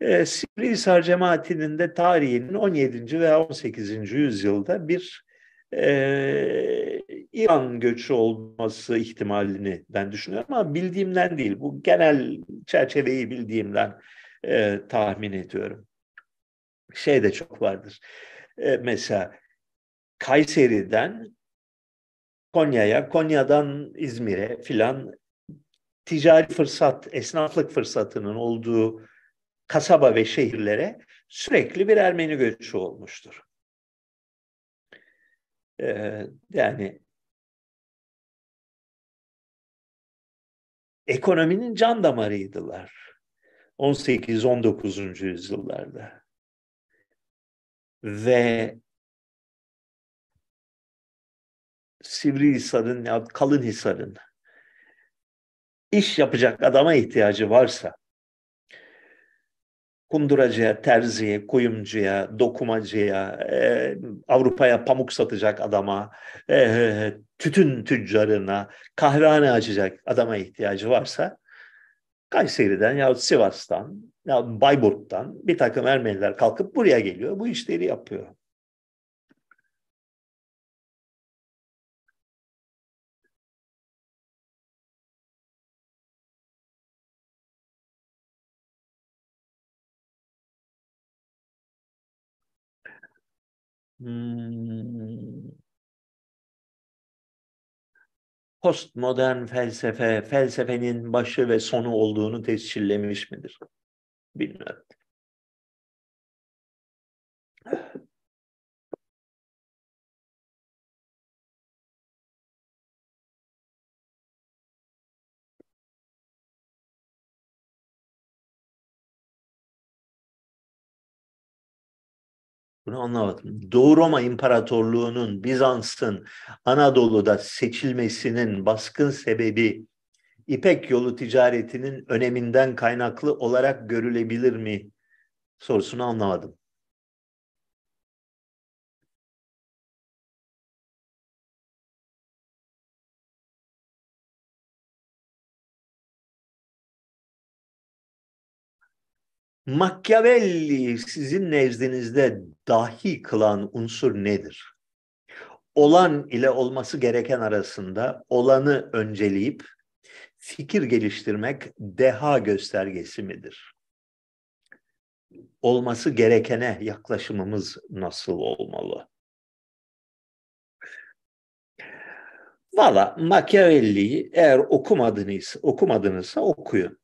E, Sivrihisar cemaatinin de tarihinin 17. veya 18. yüzyılda bir e, İran göçü olması ihtimalini ben düşünüyorum ama bildiğimden değil. Bu genel çerçeveyi bildiğimden e, tahmin ediyorum. Şey de çok vardır. E, mesela Kayseri'den Konya'ya, Konya'dan İzmir'e filan ticari fırsat, esnaflık fırsatının olduğu kasaba ve şehirlere sürekli bir Ermeni göçü olmuştur. Ee, yani ekonominin can damarıydılar 18-19. yüzyıllarda. Ve Sivrihisar'ın ya Kalınhisar'ın iş yapacak adama ihtiyacı varsa kunduracıya, terziye, kuyumcuya, dokumacıya, e, Avrupa'ya pamuk satacak adama, e, tütün tüccarına, kahvehane açacak adama ihtiyacı varsa Kayseri'den ya Sivas'tan ya Bayburt'tan bir takım Ermeniler kalkıp buraya geliyor. Bu işleri yapıyor. Hmm. Postmodern felsefe, felsefenin başı ve sonu olduğunu tescillemiş midir? Bilmiyorum. Bunu anlamadım. Doğu Roma İmparatorluğu'nun Bizans'ın Anadolu'da seçilmesinin baskın sebebi İpek yolu ticaretinin öneminden kaynaklı olarak görülebilir mi sorusunu anlamadım. Machiavelli sizin nezdinizde dahi kılan unsur nedir? Olan ile olması gereken arasında olanı önceleyip fikir geliştirmek deha göstergesi midir? Olması gerekene yaklaşımımız nasıl olmalı? Valla Machiavelli'yi eğer okumadınız, okumadınızsa okuyun.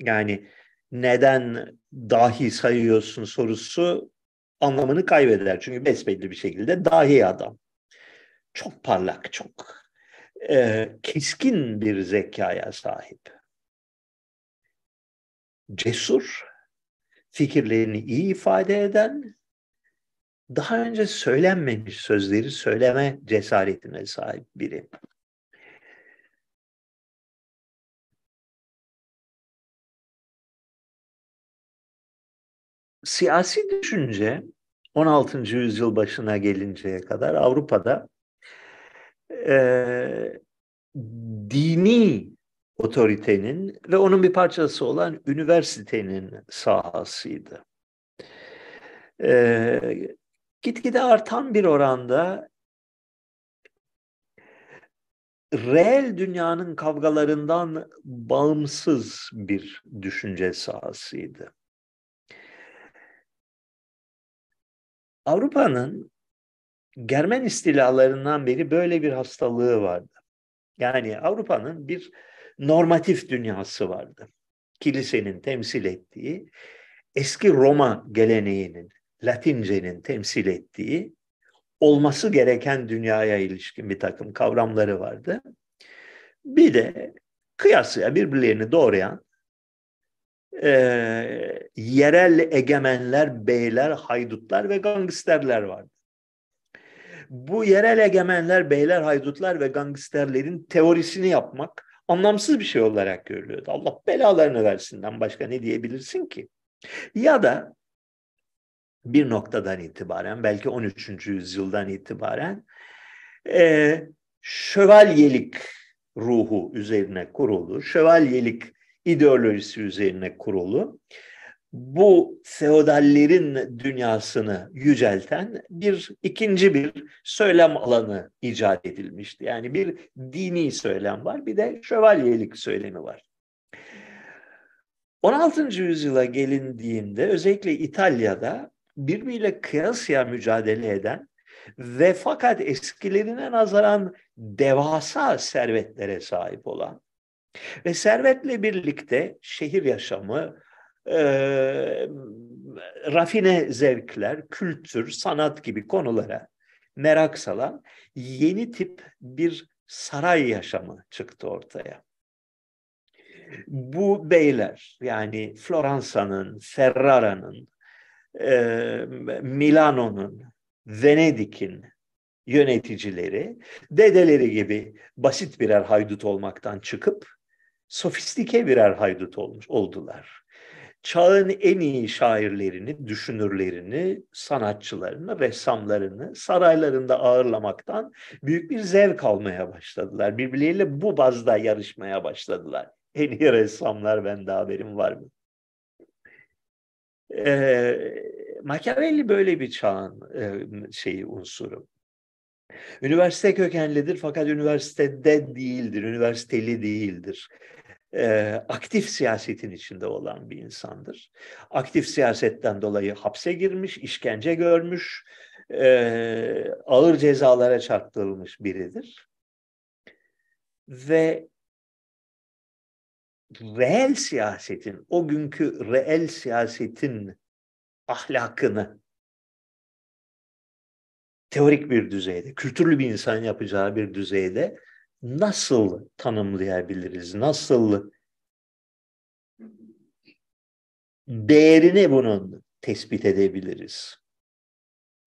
Yani neden dahi sayıyorsun sorusu anlamını kaybeder. Çünkü besbelli bir şekilde dahi adam. Çok parlak, çok e, keskin bir zekaya sahip. Cesur, fikirlerini iyi ifade eden, daha önce söylenmemiş sözleri söyleme cesaretine sahip biri. Siyasi düşünce 16. yüzyıl başına gelinceye kadar Avrupa'da e, dini otoritenin ve onun bir parçası olan üniversitenin sahasıydı. E, gitgide artan bir oranda reel dünyanın kavgalarından bağımsız bir düşünce sahasıydı. Avrupa'nın Germen istilalarından beri böyle bir hastalığı vardı. Yani Avrupa'nın bir normatif dünyası vardı. Kilisenin temsil ettiği, eski Roma geleneğinin, Latince'nin temsil ettiği olması gereken dünyaya ilişkin bir takım kavramları vardı. Bir de kıyasıya birbirlerini doğrayan e, yerel egemenler, beyler, haydutlar ve gangsterler vardı. Bu yerel egemenler, beyler, haydutlar ve gangsterlerin teorisini yapmak anlamsız bir şey olarak görülüyordu. Allah belalarını versinden başka ne diyebilirsin ki? Ya da bir noktadan itibaren belki 13. yüzyıldan itibaren e, şövalyelik ruhu üzerine kurulu, şövalyelik ideolojisi üzerine kurulu bu feodallerin dünyasını yücelten bir ikinci bir söylem alanı icat edilmişti. Yani bir dini söylem var, bir de şövalyelik söylemi var. 16. yüzyıla gelindiğinde özellikle İtalya'da birbiriyle kıyasya mücadele eden ve fakat eskilerine nazaran devasa servetlere sahip olan ve servetle birlikte şehir yaşamı, e, rafine zevkler, kültür, sanat gibi konulara merak salan yeni tip bir saray yaşamı çıktı ortaya. Bu beyler yani Floransa'nın, Ferrara'nın, e, Milano'nun, Venedik'in yöneticileri dedeleri gibi basit birer haydut olmaktan çıkıp sofistike birer haydut olmuş oldular. Çağın en iyi şairlerini, düşünürlerini, sanatçılarını, ressamlarını saraylarında ağırlamaktan büyük bir zevk almaya başladılar. Birbirleriyle bu bazda yarışmaya başladılar. En iyi ressamlar bende haberim var mı? Ee, Machiavelli böyle bir çağın e, şeyi unsuru. Üniversite kökenlidir fakat üniversitede değildir, üniversiteli değildir. Ee, aktif siyasetin içinde olan bir insandır. Aktif siyasetten dolayı hapse girmiş, işkence görmüş, e, ağır cezalara çarptırılmış biridir. Ve reel siyasetin, o günkü reel siyasetin ahlakını teorik bir düzeyde, kültürlü bir insan yapacağı bir düzeyde nasıl tanımlayabiliriz? Nasıl değerini bunun tespit edebiliriz?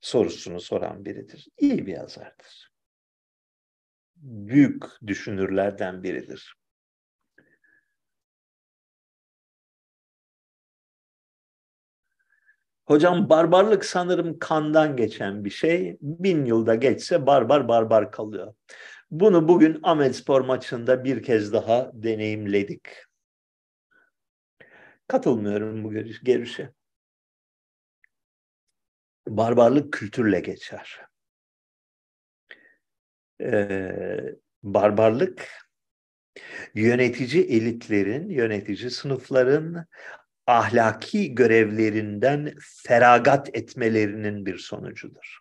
Sorusunu soran biridir. İyi bir yazardır. Büyük düşünürlerden biridir. Hocam barbarlık sanırım kandan geçen bir şey. Bin yılda geçse barbar barbar kalıyor. Bunu bugün Ahmet Spor maçında bir kez daha deneyimledik. Katılmıyorum bu görüşe. Barbarlık kültürle geçer. Ee, barbarlık yönetici elitlerin, yönetici sınıfların ahlaki görevlerinden feragat etmelerinin bir sonucudur.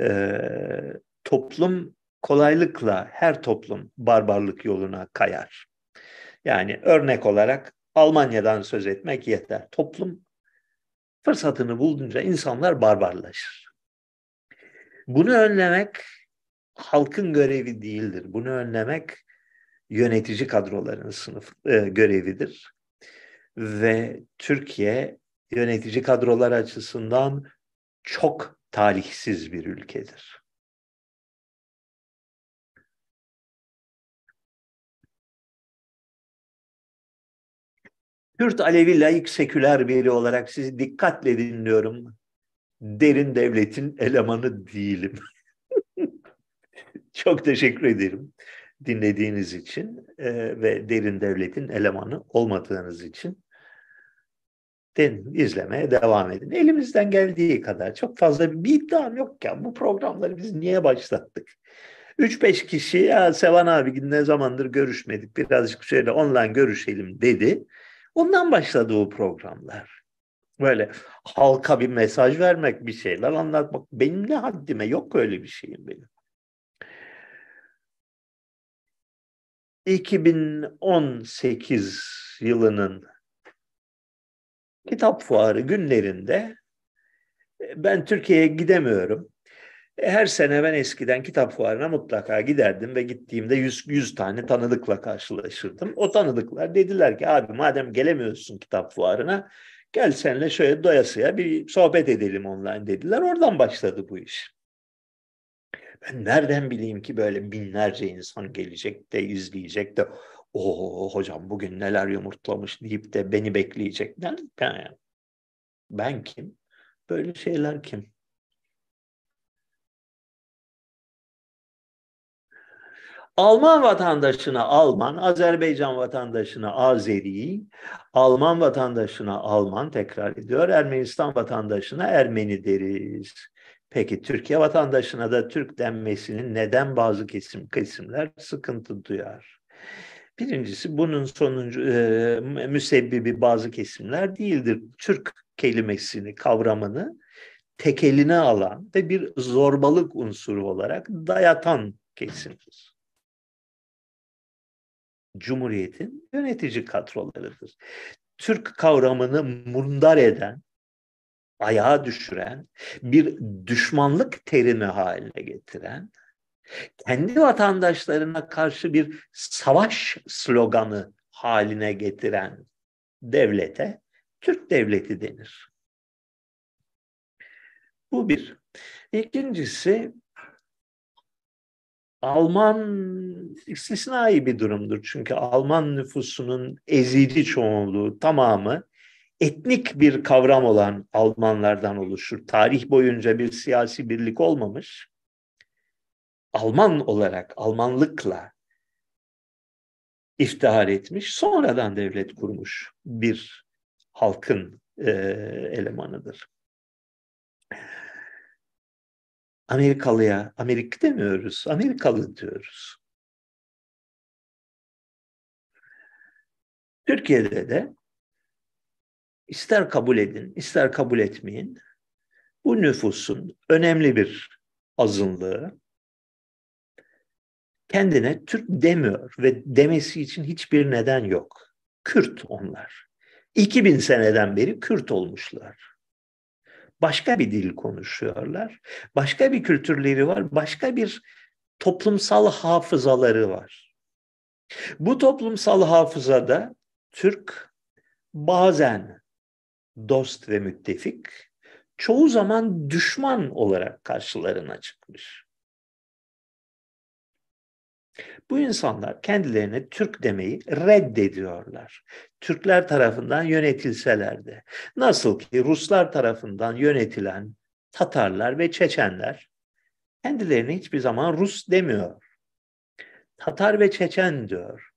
Ee, toplum kolaylıkla her toplum barbarlık yoluna kayar. Yani örnek olarak Almanya'dan söz etmek yeter. Toplum fırsatını bulunca insanlar barbarlaşır. Bunu önlemek halkın görevi değildir. Bunu önlemek yönetici kadroların sınıf e, görevidir. Ve Türkiye yönetici kadrolar açısından çok talihsiz bir ülkedir. Kürt Alevi laik seküler biri olarak sizi dikkatle dinliyorum. Derin devletin elemanı değilim. Çok teşekkür ederim dinlediğiniz için e, ve derin devletin elemanı olmadığınız için den, izlemeye devam edin. Elimizden geldiği kadar çok fazla bir iddiam yok ya. Bu programları biz niye başlattık? 3-5 kişi ya Sevan abi ne zamandır görüşmedik birazcık şöyle online görüşelim dedi. Ondan başladı o programlar. Böyle halka bir mesaj vermek, bir şeyler anlatmak. Benim ne haddime yok öyle bir şeyim benim. 2018 yılının kitap fuarı günlerinde e, ben Türkiye'ye gidemiyorum. E, her sene ben eskiden kitap fuarına mutlaka giderdim ve gittiğimde yüz, yüz tane tanıdıkla karşılaşırdım. O tanıdıklar dediler ki abi madem gelemiyorsun kitap fuarına gel seninle şöyle doyasıya bir sohbet edelim online dediler. Oradan başladı bu iş. Ben nereden bileyim ki böyle binlerce insan gelecek de izleyecek de o hocam bugün neler yumurtlamış deyip de beni bekleyecek. Ben, ben kim? Böyle şeyler kim? Alman vatandaşına Alman, Azerbaycan vatandaşına Azeri, Alman vatandaşına Alman tekrar ediyor, Ermenistan vatandaşına Ermeni deriz. Peki Türkiye vatandaşına da Türk denmesinin neden bazı kesim kesimler sıkıntı duyar? Birincisi bunun sonuncu e, müsebbibi bazı kesimler değildir. Türk kelimesini, kavramını tek eline alan ve bir zorbalık unsuru olarak dayatan kesimdir. Cumhuriyetin yönetici kadrolarıdır. Türk kavramını mundar eden, ayağa düşüren, bir düşmanlık terimi haline getiren, kendi vatandaşlarına karşı bir savaş sloganı haline getiren devlete Türk devleti denir. Bu bir. İkincisi Alman istisnai bir durumdur. Çünkü Alman nüfusunun ezici çoğunluğu tamamı etnik bir kavram olan Almanlardan oluşur. Tarih boyunca bir siyasi birlik olmamış. Alman olarak, Almanlıkla iftihar etmiş, sonradan devlet kurmuş bir halkın e, elemanıdır. Amerikalıya Amerik demiyoruz, Amerikalı diyoruz. Türkiye'de de ister kabul edin, ister kabul etmeyin, bu nüfusun önemli bir azınlığı kendine Türk demiyor ve demesi için hiçbir neden yok. Kürt onlar. 2000 seneden beri Kürt olmuşlar. Başka bir dil konuşuyorlar. Başka bir kültürleri var. Başka bir toplumsal hafızaları var. Bu toplumsal hafızada Türk bazen dost ve müttefik, çoğu zaman düşman olarak karşılarına çıkmış. Bu insanlar kendilerine Türk demeyi reddediyorlar. Türkler tarafından yönetilseler de. Nasıl ki Ruslar tarafından yönetilen Tatarlar ve Çeçenler kendilerine hiçbir zaman Rus demiyor. Tatar ve Çeçen diyor.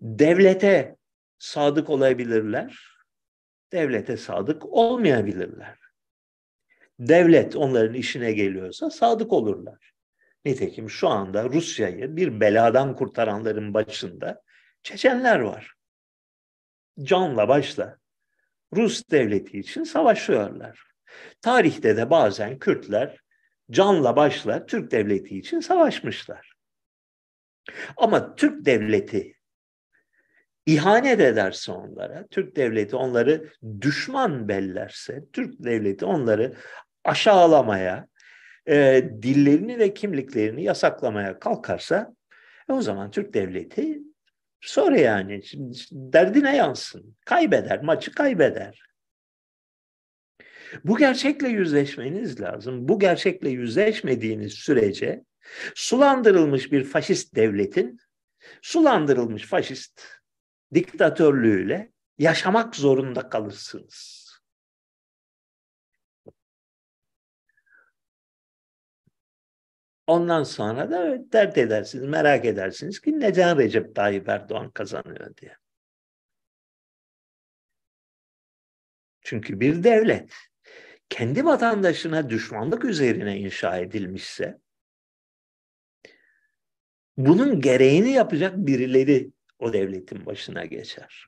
Devlete sadık olabilirler, devlete sadık olmayabilirler. Devlet onların işine geliyorsa sadık olurlar. Nitekim şu anda Rusya'yı bir beladan kurtaranların başında Çeçenler var. Canla başla Rus devleti için savaşıyorlar. Tarihte de bazen Kürtler canla başla Türk devleti için savaşmışlar. Ama Türk devleti ihanet ederse onlara, Türk devleti onları düşman bellerse, Türk devleti onları aşağılamaya, e, dillerini ve kimliklerini yasaklamaya kalkarsa e, o zaman Türk devleti sonra yani şimdi, derdine yansın. Kaybeder, maçı kaybeder. Bu gerçekle yüzleşmeniz lazım. Bu gerçekle yüzleşmediğiniz sürece sulandırılmış bir faşist devletin sulandırılmış faşist diktatörlüğüyle yaşamak zorunda kalırsınız. Ondan sonra da dert edersiniz, merak edersiniz ki neden Recep Tayyip Erdoğan kazanıyor diye. Çünkü bir devlet kendi vatandaşına düşmanlık üzerine inşa edilmişse bunun gereğini yapacak birileri o devletin başına geçer.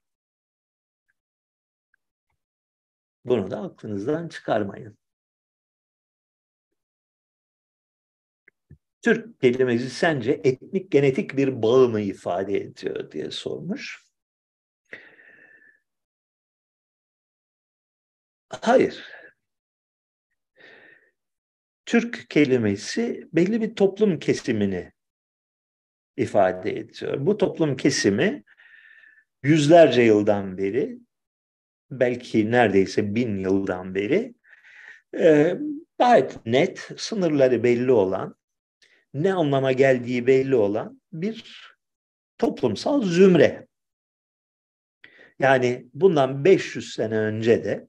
Bunu da aklınızdan çıkarmayın. Türk kelimesi sence etnik genetik bir bağı mı ifade ediyor diye sormuş. Hayır. Türk kelimesi belli bir toplum kesimini ifade ediyor. Bu toplum kesimi yüzlerce yıldan beri, belki neredeyse bin yıldan beri e, gayet net, sınırları belli olan, ne anlama geldiği belli olan bir toplumsal zümre. Yani bundan 500 sene önce de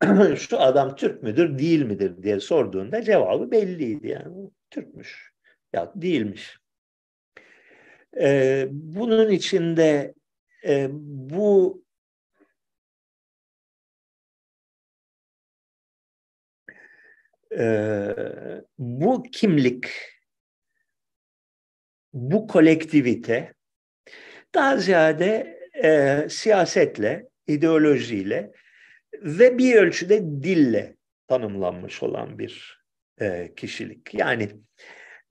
şu adam Türk müdür, değil midir diye sorduğunda cevabı belliydi. Yani Türkmüş ya değilmiş. Ee, bunun içinde e, bu e, bu kimlik, bu kolektivite daha ziyade e, siyasetle, ideolojiyle ve bir ölçüde dille tanımlanmış olan bir e, kişilik. Yani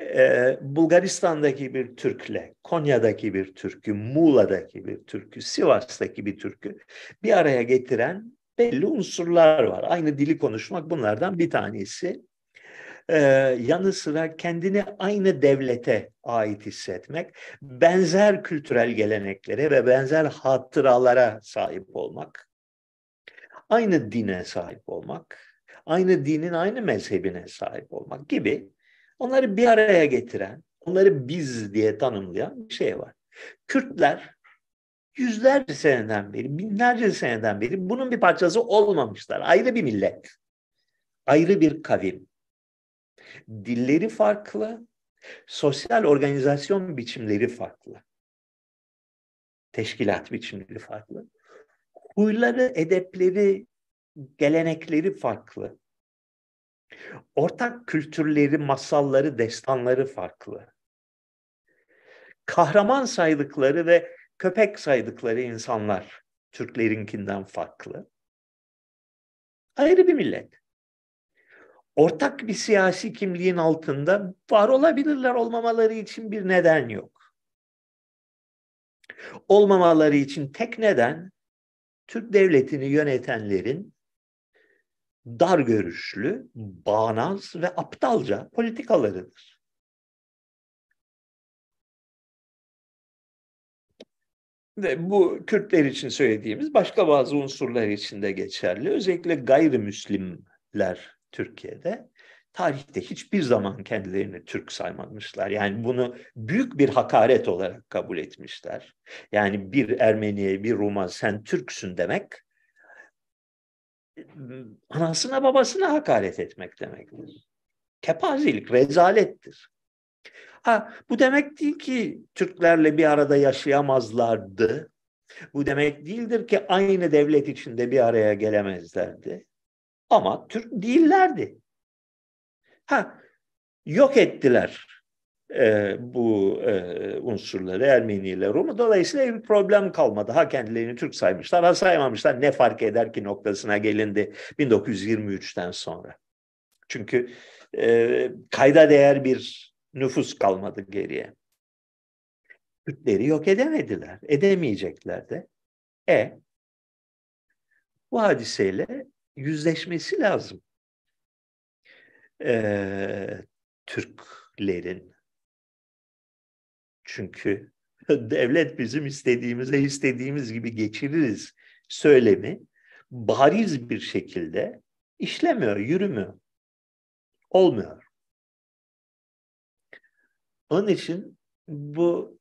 e, Bulgaristan'daki bir Türk'le, Konya'daki bir Türk'ü, Muğla'daki bir Türk'ü, Sivas'taki bir Türk'ü bir araya getiren belli unsurlar var. Aynı dili konuşmak bunlardan bir tanesi. Ee, yanı sıra kendini aynı devlete ait hissetmek, benzer kültürel geleneklere ve benzer hatıralara sahip olmak, aynı dine sahip olmak, aynı dinin aynı mezhebine sahip olmak gibi onları bir araya getiren, onları biz diye tanımlayan bir şey var. Kürtler yüzlerce seneden beri, binlerce seneden beri bunun bir parçası olmamışlar. Ayrı bir millet, ayrı bir kavim. Dilleri farklı, sosyal organizasyon biçimleri farklı. Teşkilat biçimleri farklı. Huyları, edepleri, gelenekleri farklı. Ortak kültürleri, masalları, destanları farklı. Kahraman saydıkları ve köpek saydıkları insanlar Türklerinkinden farklı. Ayrı bir millet. Ortak bir siyasi kimliğin altında var olabilirler olmamaları için bir neden yok. Olmamaları için tek neden Türk devletini yönetenlerin dar görüşlü, bağnaz ve aptalca politikalarıdır. Ve bu Kürtler için söylediğimiz başka bazı unsurlar için de geçerli. Özellikle gayrimüslimler Türkiye'de tarihte hiçbir zaman kendilerini Türk saymamışlar. Yani bunu büyük bir hakaret olarak kabul etmişler. Yani bir Ermeniye, bir Rum'a sen Türksün demek anasına babasına hakaret etmek demektir. Kepazelik, rezalettir. Ha, bu demek değil ki Türklerle bir arada yaşayamazlardı. Bu demek değildir ki aynı devlet içinde bir araya gelemezlerdi. Ama Türk değillerdi. Ha, yok ettiler e, bu e, unsurları Ermeni ile Rum'u. Dolayısıyla bir problem kalmadı. Ha kendilerini Türk saymışlar, ha saymamışlar. Ne fark eder ki noktasına gelindi 1923'ten sonra. Çünkü e, kayda değer bir nüfus kalmadı geriye. Kürtleri yok edemediler. Edemeyecekler de. E bu hadiseyle yüzleşmesi lazım. Ee, Türklerin. Çünkü devlet bizim istediğimize istediğimiz gibi geçiririz söylemi bariz bir şekilde işlemiyor, yürümüyor. Olmuyor. Onun için bu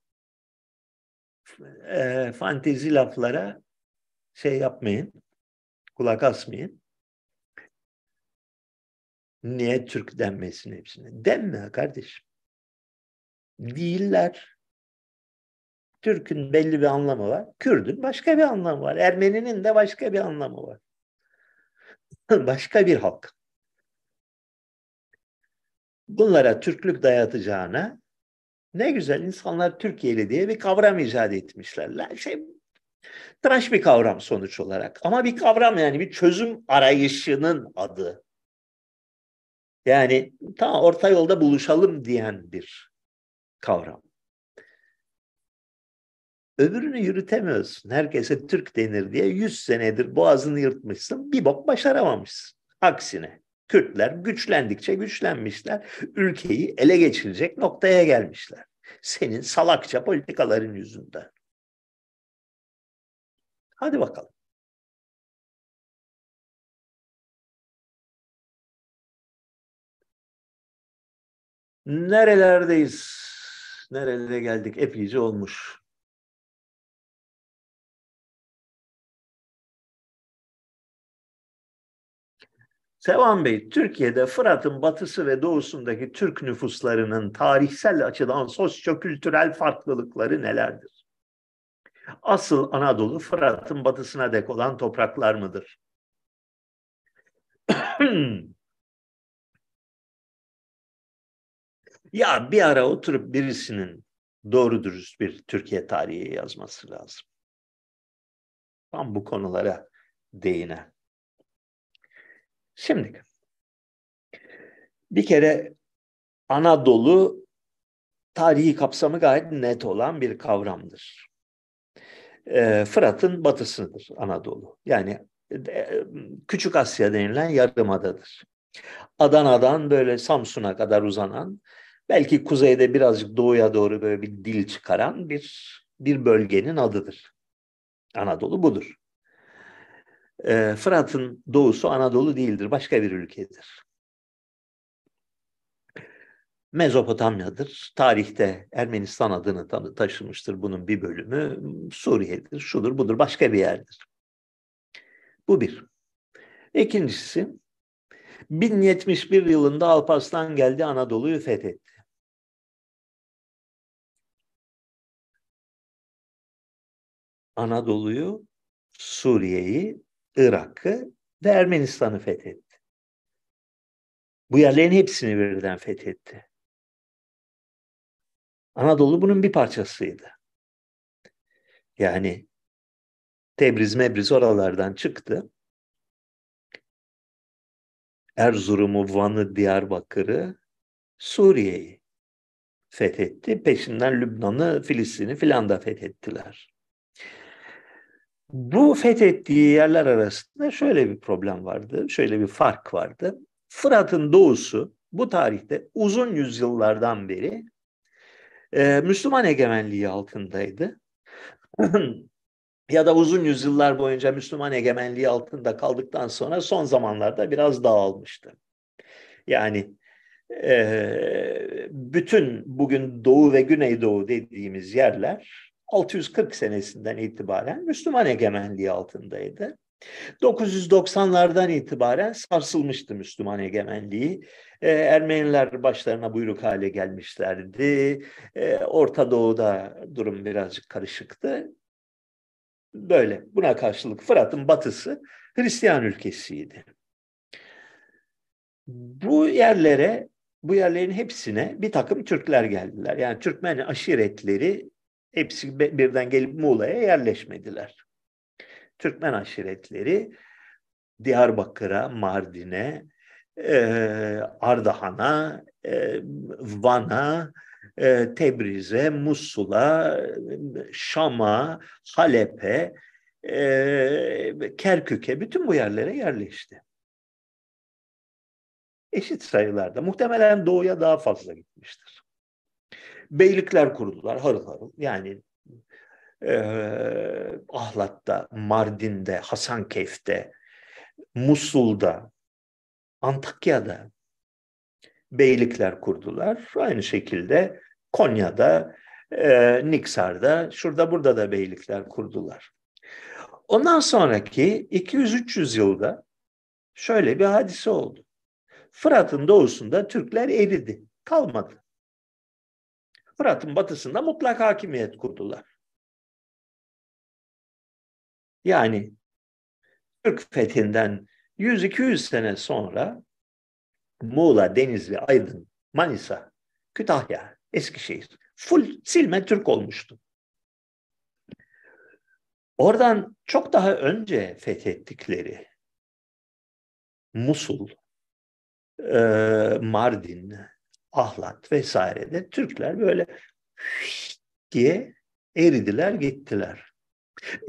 e, fantezi laflara şey yapmayın, kulak asmayın. Niye Türk denmesin hepsine? Denme kardeşim. Değiller. Türk'ün belli bir anlamı var. Kürd'ün başka bir anlamı var. Ermeni'nin de başka bir anlamı var. başka bir halk. Bunlara Türklük dayatacağına ne güzel insanlar Türkiye'li diye bir kavram icat etmişler. Şey, tıraş bir kavram sonuç olarak. Ama bir kavram yani bir çözüm arayışının adı. Yani tam orta yolda buluşalım diyen bir kavram. Öbürünü yürütemiyorsun. Herkese Türk denir diye yüz senedir boğazını yırtmışsın. Bir bok başaramamışsın. Aksine. Kürtler güçlendikçe güçlenmişler. Ülkeyi ele geçirecek noktaya gelmişler. Senin salakça politikaların yüzünden. Hadi bakalım. Nerelerdeyiz? Nerelere geldik? Epeyce olmuş. Sevan Bey, Türkiye'de Fırat'ın batısı ve doğusundaki Türk nüfuslarının tarihsel açıdan sosyo-kültürel farklılıkları nelerdir? Asıl Anadolu Fırat'ın batısına dek olan topraklar mıdır? ya bir ara oturup birisinin doğru dürüst bir Türkiye tarihi yazması lazım. Tam bu konulara değinen. Şimdi bir kere Anadolu tarihi kapsamı gayet net olan bir kavramdır. E, Fırat'ın batısıdır Anadolu. Yani e, Küçük Asya denilen yarımadadır. Adana'dan böyle Samsun'a kadar uzanan, belki kuzeyde birazcık doğuya doğru böyle bir dil çıkaran bir bir bölgenin adıdır. Anadolu budur. E, Fırat'ın doğusu Anadolu değildir, başka bir ülkedir. Mezopotamya'dır. Tarihte Ermenistan adını taşımıştır bunun bir bölümü. Suriye'dir, şudur budur, başka bir yerdir. Bu bir. İkincisi, 1071 yılında Alparslan geldi Anadolu'yu fethetti. Anadolu'yu, Suriye'yi Irak'ı ve Ermenistan'ı fethetti. Bu yerlerin hepsini birden fethetti. Anadolu bunun bir parçasıydı. Yani Tebriz, Mebriz oralardan çıktı. Erzurum'u, Van'ı, Diyarbakır'ı, Suriye'yi fethetti. Peşinden Lübnan'ı, Filistin'i filan da fethettiler. Bu fethettiği yerler arasında şöyle bir problem vardı, şöyle bir fark vardı. Fırat'ın doğusu bu tarihte uzun yüzyıllardan beri e, Müslüman egemenliği altındaydı. ya da uzun yüzyıllar boyunca Müslüman egemenliği altında kaldıktan sonra son zamanlarda biraz dağılmıştı. Yani e, bütün bugün Doğu ve Güneydoğu dediğimiz yerler 640 senesinden itibaren Müslüman egemenliği altındaydı. 990'lardan itibaren sarsılmıştı Müslüman egemenliği. Ee, Ermeniler başlarına buyruk hale gelmişlerdi. Ee, Orta Doğu'da durum birazcık karışıktı. Böyle buna karşılık Fırat'ın batısı Hristiyan ülkesiydi. Bu yerlere, bu yerlerin hepsine bir takım Türkler geldiler. Yani Türkmen aşiretleri Hepsi birden gelip Muğla'ya yerleşmediler. Türkmen aşiretleri Diyarbakır'a, Mardin'e, e, Ardahan'a, e, Van'a, e, Tebriz'e, Musul'a, Şam'a, Halep'e, Kerkük'e bütün bu yerlere yerleşti. Eşit sayılarda. Muhtemelen doğuya daha fazla gitmiştir beylikler kurdular harıl harıl. Yani e, Ahlat'ta, Mardin'de, Hasankeyf'te, Musul'da, Antakya'da beylikler kurdular. Aynı şekilde Konya'da, e, Niksar'da, şurada burada da beylikler kurdular. Ondan sonraki 200-300 yılda şöyle bir hadise oldu. Fırat'ın doğusunda Türkler eridi, kalmadı. Fırat'ın batısında mutlak hakimiyet kurdular. Yani Türk fethinden 100-200 sene sonra Muğla, Denizli, Aydın, Manisa, Kütahya, Eskişehir full silme Türk olmuştu. Oradan çok daha önce fethettikleri Musul, Mardin, Ahlat vesairede Türkler böyle diye eridiler gittiler.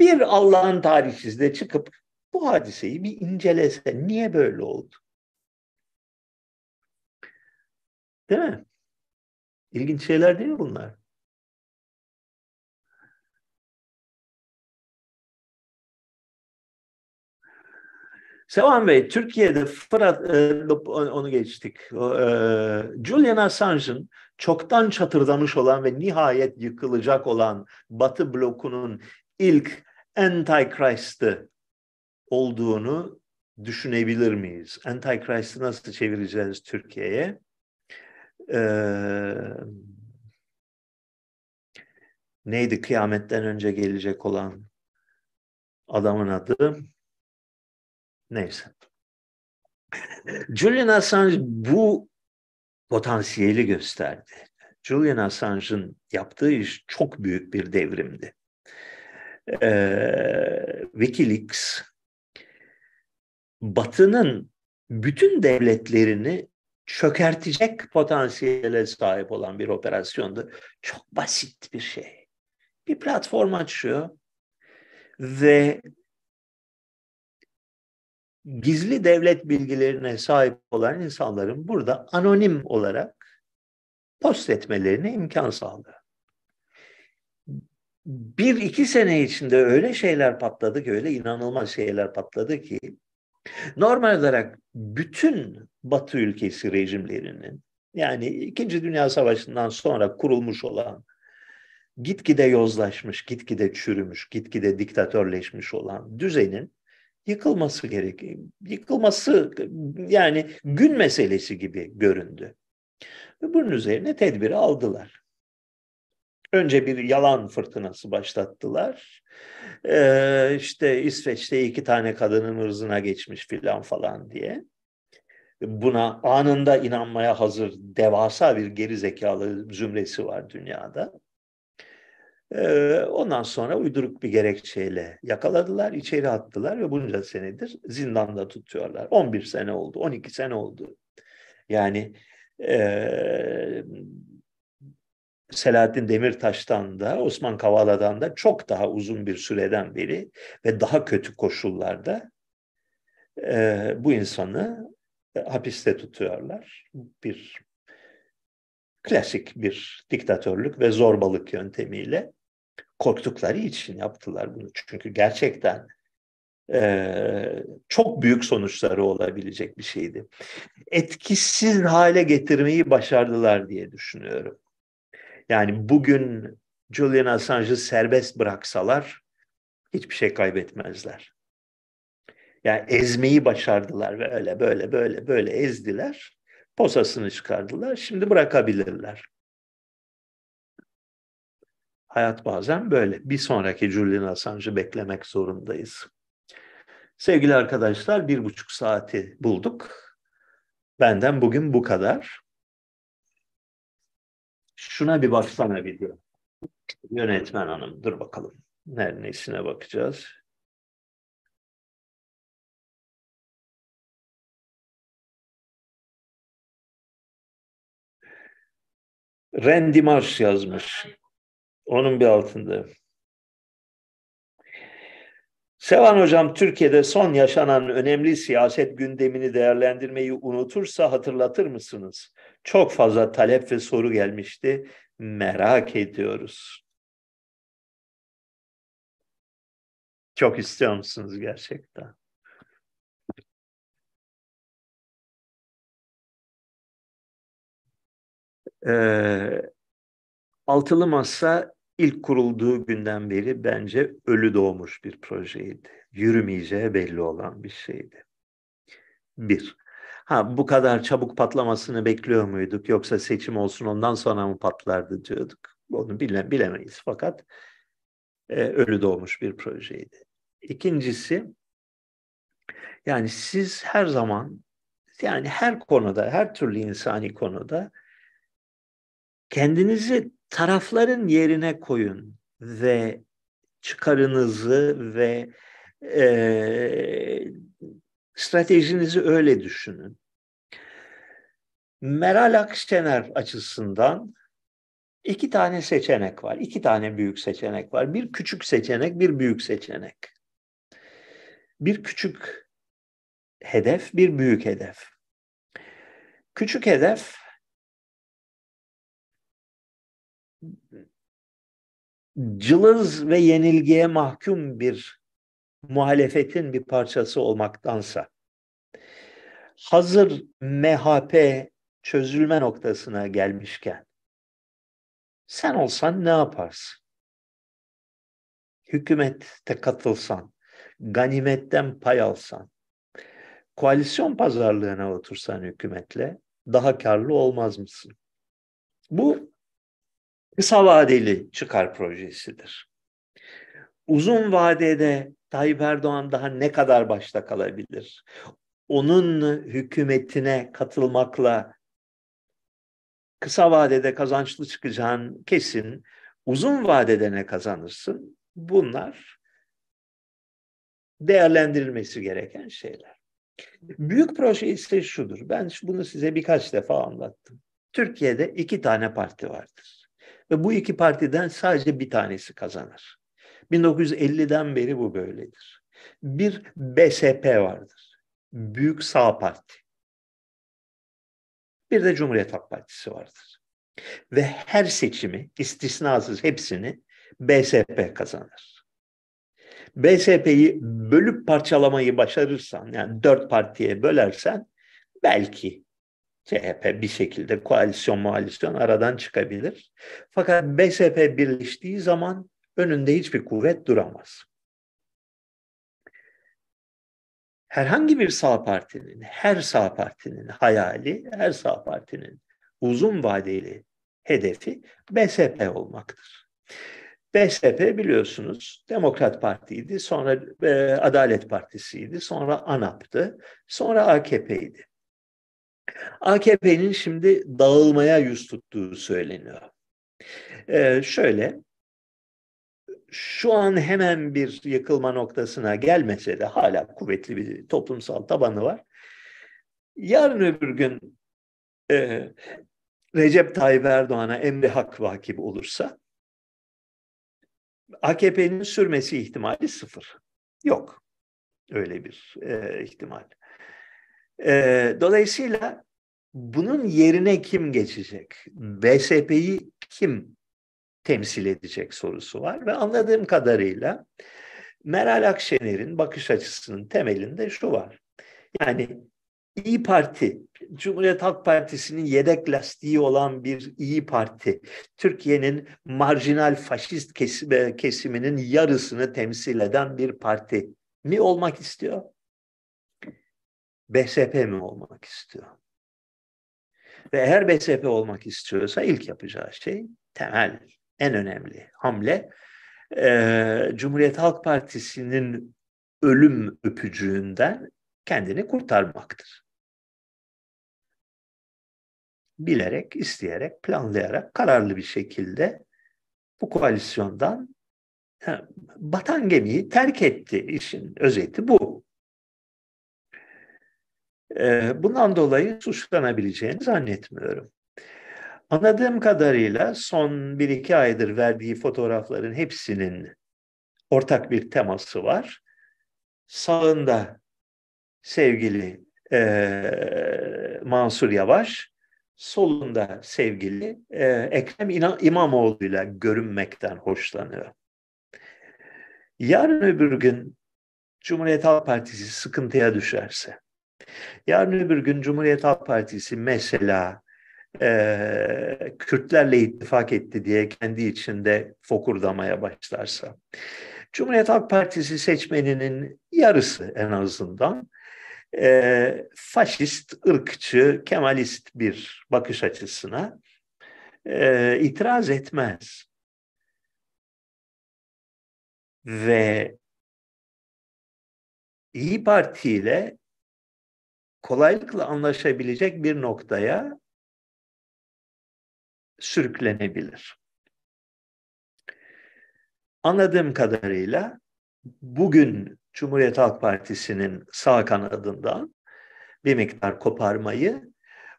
Bir Allah'ın tarihçisi de çıkıp bu hadiseyi bir incelese niye böyle oldu? Değil mi? İlginç şeyler değil mi bunlar. Sevan Bey, Türkiye'de Fırat, e, onu geçtik. E, Julian Assange'ın çoktan çatırdamış olan ve nihayet yıkılacak olan Batı blokunun ilk Antichrist'ı olduğunu düşünebilir miyiz? Antichrist'ı nasıl çevireceğiz Türkiye'ye? Ee, neydi kıyametten önce gelecek olan adamın adı? Neyse. Julian Assange bu potansiyeli gösterdi. Julian Assange'ın yaptığı iş çok büyük bir devrimdi. Ee, Wikileaks Batı'nın bütün devletlerini çökertecek potansiyele sahip olan bir operasyondu. Çok basit bir şey. Bir platform açıyor ve gizli devlet bilgilerine sahip olan insanların burada anonim olarak post etmelerine imkan sağlıyor. Bir iki sene içinde öyle şeyler patladı ki, öyle inanılmaz şeyler patladı ki, normal olarak bütün Batı ülkesi rejimlerinin, yani İkinci Dünya Savaşı'ndan sonra kurulmuş olan, gitgide yozlaşmış, gitgide çürümüş, gitgide diktatörleşmiş olan düzenin yıkılması gerekiyor. Yıkılması yani gün meselesi gibi göründü. Ve bunun üzerine tedbiri aldılar. Önce bir yalan fırtınası başlattılar. Ee, işte İsveç'te iki tane kadının ırzına geçmiş filan falan diye. Buna anında inanmaya hazır devasa bir geri zekalı zümresi var dünyada. Ondan sonra uyduruk bir gerekçeyle yakaladılar, içeri attılar ve bunca senedir zindanda tutuyorlar. 11 sene oldu, 12 sene oldu. Yani e, Selahattin Demirtaş'tan da Osman Kavala'dan da çok daha uzun bir süreden beri ve daha kötü koşullarda e, bu insanı hapiste tutuyorlar. Bir klasik bir diktatörlük ve zorbalık yöntemiyle korktukları için yaptılar bunu. Çünkü gerçekten e, çok büyük sonuçları olabilecek bir şeydi. Etkisiz hale getirmeyi başardılar diye düşünüyorum. Yani bugün Julian Assange'ı serbest bıraksalar hiçbir şey kaybetmezler. Yani ezmeyi başardılar ve öyle böyle böyle böyle ezdiler. Posasını çıkardılar. Şimdi bırakabilirler. Hayat bazen böyle. Bir sonraki Julian Assange'ı beklemek zorundayız. Sevgili arkadaşlar bir buçuk saati bulduk. Benden bugün bu kadar. Şuna bir baksana video. Yönetmen hanım dur bakalım. Neresine bakacağız? Randy Marsh yazmış. Onun bir altında. Sevan Hocam Türkiye'de son yaşanan önemli siyaset gündemini değerlendirmeyi unutursa hatırlatır mısınız? Çok fazla talep ve soru gelmişti. Merak ediyoruz. Çok istiyor musunuz gerçekten? Ee, Altılı Masa ilk kurulduğu günden beri bence ölü doğmuş bir projeydi. Yürümeyeceği belli olan bir şeydi. Bir. Ha bu kadar çabuk patlamasını bekliyor muyduk yoksa seçim olsun ondan sonra mı patlardı diyorduk. Onu bile, bilemeyiz fakat e, ölü doğmuş bir projeydi. İkincisi yani siz her zaman yani her konuda her türlü insani konuda kendinizi tarafların yerine koyun ve çıkarınızı ve e, stratejinizi öyle düşünün. Meral Akşener açısından iki tane seçenek var. iki tane büyük seçenek var. Bir küçük seçenek, bir büyük seçenek. Bir küçük hedef, bir büyük hedef. Küçük hedef cılız ve yenilgiye mahkum bir muhalefetin bir parçası olmaktansa hazır MHP çözülme noktasına gelmişken sen olsan ne yaparsın? Hükümette katılsan, ganimetten pay alsan, koalisyon pazarlığına otursan hükümetle daha karlı olmaz mısın? Bu kısa vadeli çıkar projesidir. Uzun vadede Tayyip Erdoğan daha ne kadar başta kalabilir? Onun hükümetine katılmakla kısa vadede kazançlı çıkacağın kesin. Uzun vadede ne kazanırsın? Bunlar değerlendirilmesi gereken şeyler. Büyük proje ise şudur. Ben bunu size birkaç defa anlattım. Türkiye'de iki tane parti vardır. Ve bu iki partiden sadece bir tanesi kazanır. 1950'den beri bu böyledir. Bir BSP vardır. Büyük Sağ Parti. Bir de Cumhuriyet Halk Partisi vardır. Ve her seçimi istisnasız hepsini BSP kazanır. BSP'yi bölüp parçalamayı başarırsan yani dört partiye bölersen belki CHP bir şekilde koalisyon mualisyon aradan çıkabilir. Fakat BSP birleştiği zaman önünde hiçbir kuvvet duramaz. Herhangi bir sağ partinin, her sağ partinin hayali, her sağ partinin uzun vadeli hedefi BSP olmaktır. BSP biliyorsunuz Demokrat Parti'ydi, sonra e, Adalet Partisi'ydi, sonra ANAP'tı, sonra AKP'ydi. AKP'nin şimdi dağılmaya yüz tuttuğu söyleniyor. Ee, şöyle, şu an hemen bir yıkılma noktasına gelmese de hala kuvvetli bir toplumsal tabanı var. Yarın öbür gün e, Recep Tayyip Erdoğan'a emri hak vakip olursa AKP'nin sürmesi ihtimali sıfır. Yok öyle bir e, ihtimal. E, dolayısıyla bunun yerine kim geçecek? BSP'yi kim temsil edecek sorusu var ve anladığım kadarıyla Meral Akşener'in bakış açısının temelinde şu var. Yani İyi Parti, Cumhuriyet Halk Partisi'nin yedek lastiği olan bir İyi Parti, Türkiye'nin marjinal faşist kesiminin yarısını temsil eden bir parti mi olmak istiyor? BSP mi olmak istiyor? Ve eğer BSP olmak istiyorsa ilk yapacağı şey temel, en önemli hamle e, Cumhuriyet Halk Partisi'nin ölüm öpücüğünden kendini kurtarmaktır. Bilerek, isteyerek, planlayarak, kararlı bir şekilde bu koalisyondan batan gemiyi terk etti. İşin özeti bu. Bundan dolayı suçlanabileceğini zannetmiyorum. Anladığım kadarıyla son bir iki aydır verdiği fotoğrafların hepsinin ortak bir teması var. Sağında sevgili e, Mansur Yavaş, solunda sevgili e, Ekrem İmamoğlu ile görünmekten hoşlanıyor. Yarın öbür gün Cumhuriyet Halk Partisi sıkıntıya düşerse, yarın öbür gün Cumhuriyet Halk Partisi mesela e, Kürtlerle ittifak etti diye kendi içinde fokurdamaya başlarsa, Cumhuriyet Halk Partisi seçmeninin yarısı en azından e, faşist, ırkçı, kemalist bir bakış açısına e, itiraz etmez. Ve İyi Parti ile kolaylıkla anlaşabilecek bir noktaya sürüklenebilir. Anladığım kadarıyla bugün Cumhuriyet Halk Partisi'nin sağ kanadından bir miktar koparmayı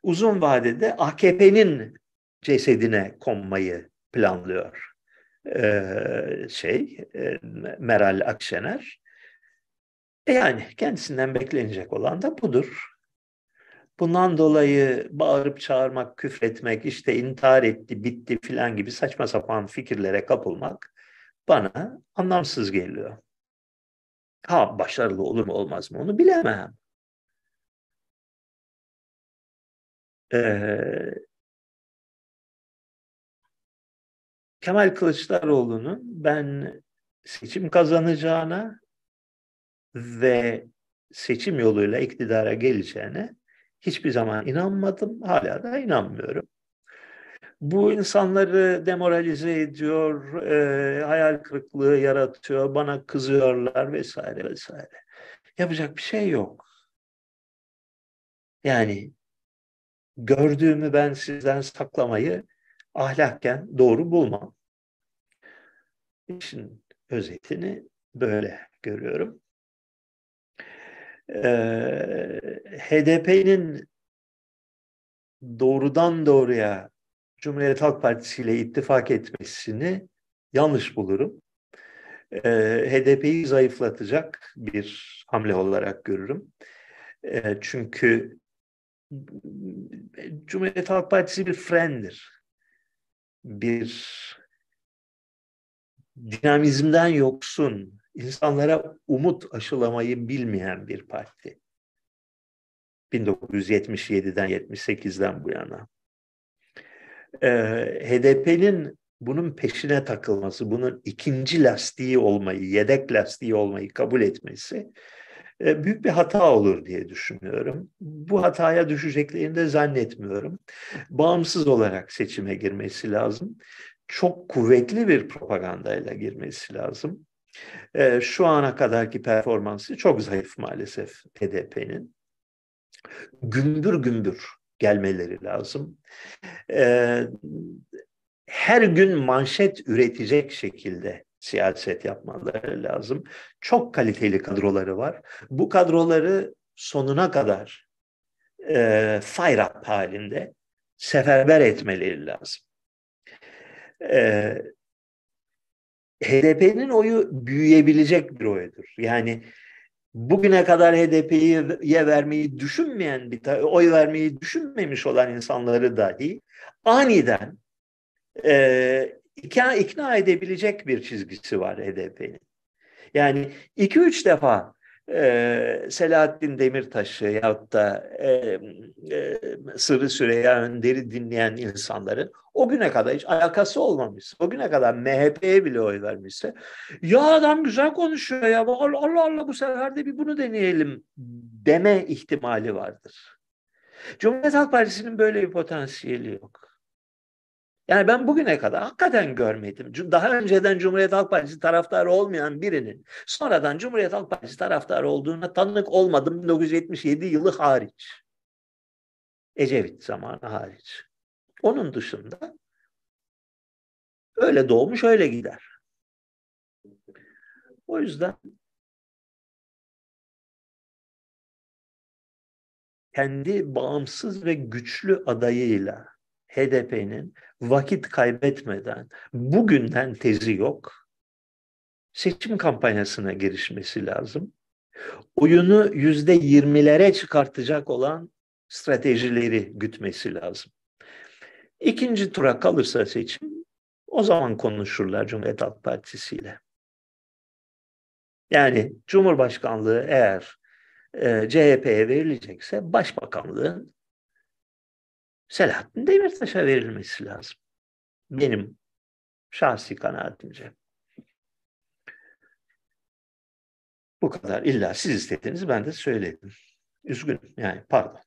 uzun vadede AKP'nin cesedine konmayı planlıyor ee, şey e, Meral Akşener. E yani kendisinden beklenecek olan da budur. Bundan dolayı bağırıp çağırmak, küfretmek, işte intihar etti, bitti filan gibi saçma sapan fikirlere kapılmak bana anlamsız geliyor. Ha başarılı olur mu olmaz mı onu bilemem. Ee, Kemal Kılıçdaroğlu'nun ben seçim kazanacağına ve seçim yoluyla iktidara geleceğine hiçbir zaman inanmadım. Hala da inanmıyorum. Bu insanları demoralize ediyor, e, hayal kırıklığı yaratıyor, bana kızıyorlar vesaire vesaire. Yapacak bir şey yok. Yani gördüğümü ben sizden saklamayı ahlakken doğru bulmam. İşin özetini böyle görüyorum. Ee, HDP'nin doğrudan doğruya Cumhuriyet Halk Partisi ile ittifak etmesini yanlış bulurum. Ee, HDP'yi zayıflatacak bir hamle olarak görürüm. Ee, çünkü Cumhuriyet Halk Partisi bir frendir. Bir dinamizmden yoksun, insanlara umut aşılamayı bilmeyen bir parti. 1977'den 78'den bu yana. Ee, HDP'nin bunun peşine takılması, bunun ikinci lastiği olmayı, yedek lastiği olmayı kabul etmesi e, büyük bir hata olur diye düşünüyorum. Bu hataya düşeceklerini de zannetmiyorum. Bağımsız olarak seçime girmesi lazım. Çok kuvvetli bir propagandayla girmesi lazım. E, şu ana kadarki performansı çok zayıf maalesef HDP'nin. Gümbür gümbür gelmeleri lazım. E, her gün manşet üretecek şekilde siyaset yapmaları lazım. Çok kaliteli kadroları var. Bu kadroları sonuna kadar e, fire up halinde seferber etmeleri lazım. E, HDP'nin oyu büyüyebilecek bir oyudur. Yani bugüne kadar HDP'ye vermeyi düşünmeyen bir oy vermeyi düşünmemiş olan insanları dahi aniden e, ikna, ikna edebilecek bir çizgisi var HDP'nin. Yani iki üç defa Selahattin Demirtaş'ı yahut da e, e, Sırrı Süreyya Önder'i dinleyen insanların o güne kadar hiç alakası olmamış. O güne kadar MHP'ye bile oy vermişse ya adam güzel konuşuyor ya Allah Allah bu sefer de bir bunu deneyelim deme ihtimali vardır. Cumhuriyet Halk Partisi'nin böyle bir potansiyeli yok. Yani ben bugüne kadar hakikaten görmedim. Daha önceden Cumhuriyet Halk Partisi taraftarı olmayan birinin sonradan Cumhuriyet Halk Partisi taraftarı olduğuna tanık olmadım 1977 yılı hariç. Ecevit zamanı hariç. Onun dışında öyle doğmuş öyle gider. O yüzden kendi bağımsız ve güçlü adayıyla HDP'nin vakit kaybetmeden bugünden tezi yok. Seçim kampanyasına girişmesi lazım. Oyunu yüzde yirmilere çıkartacak olan stratejileri gütmesi lazım. İkinci tura kalırsa seçim o zaman konuşurlar Cumhuriyet Halk Partisi ile. Yani Cumhurbaşkanlığı eğer e, CHP'ye verilecekse başbakanlığın Selahattin Demirtaş'a verilmesi lazım. Benim şahsi kanaatimce. Bu kadar. İlla siz istediniz ben de söyledim. Üzgünüm yani pardon.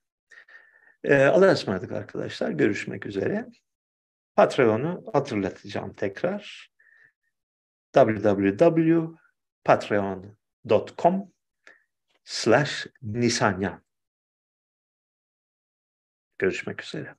Ee, Allah'a ısmarladık arkadaşlar. Görüşmek üzere. Patreon'u hatırlatacağım tekrar. www.patreon.com slash nisanyan Görüşmek üzere.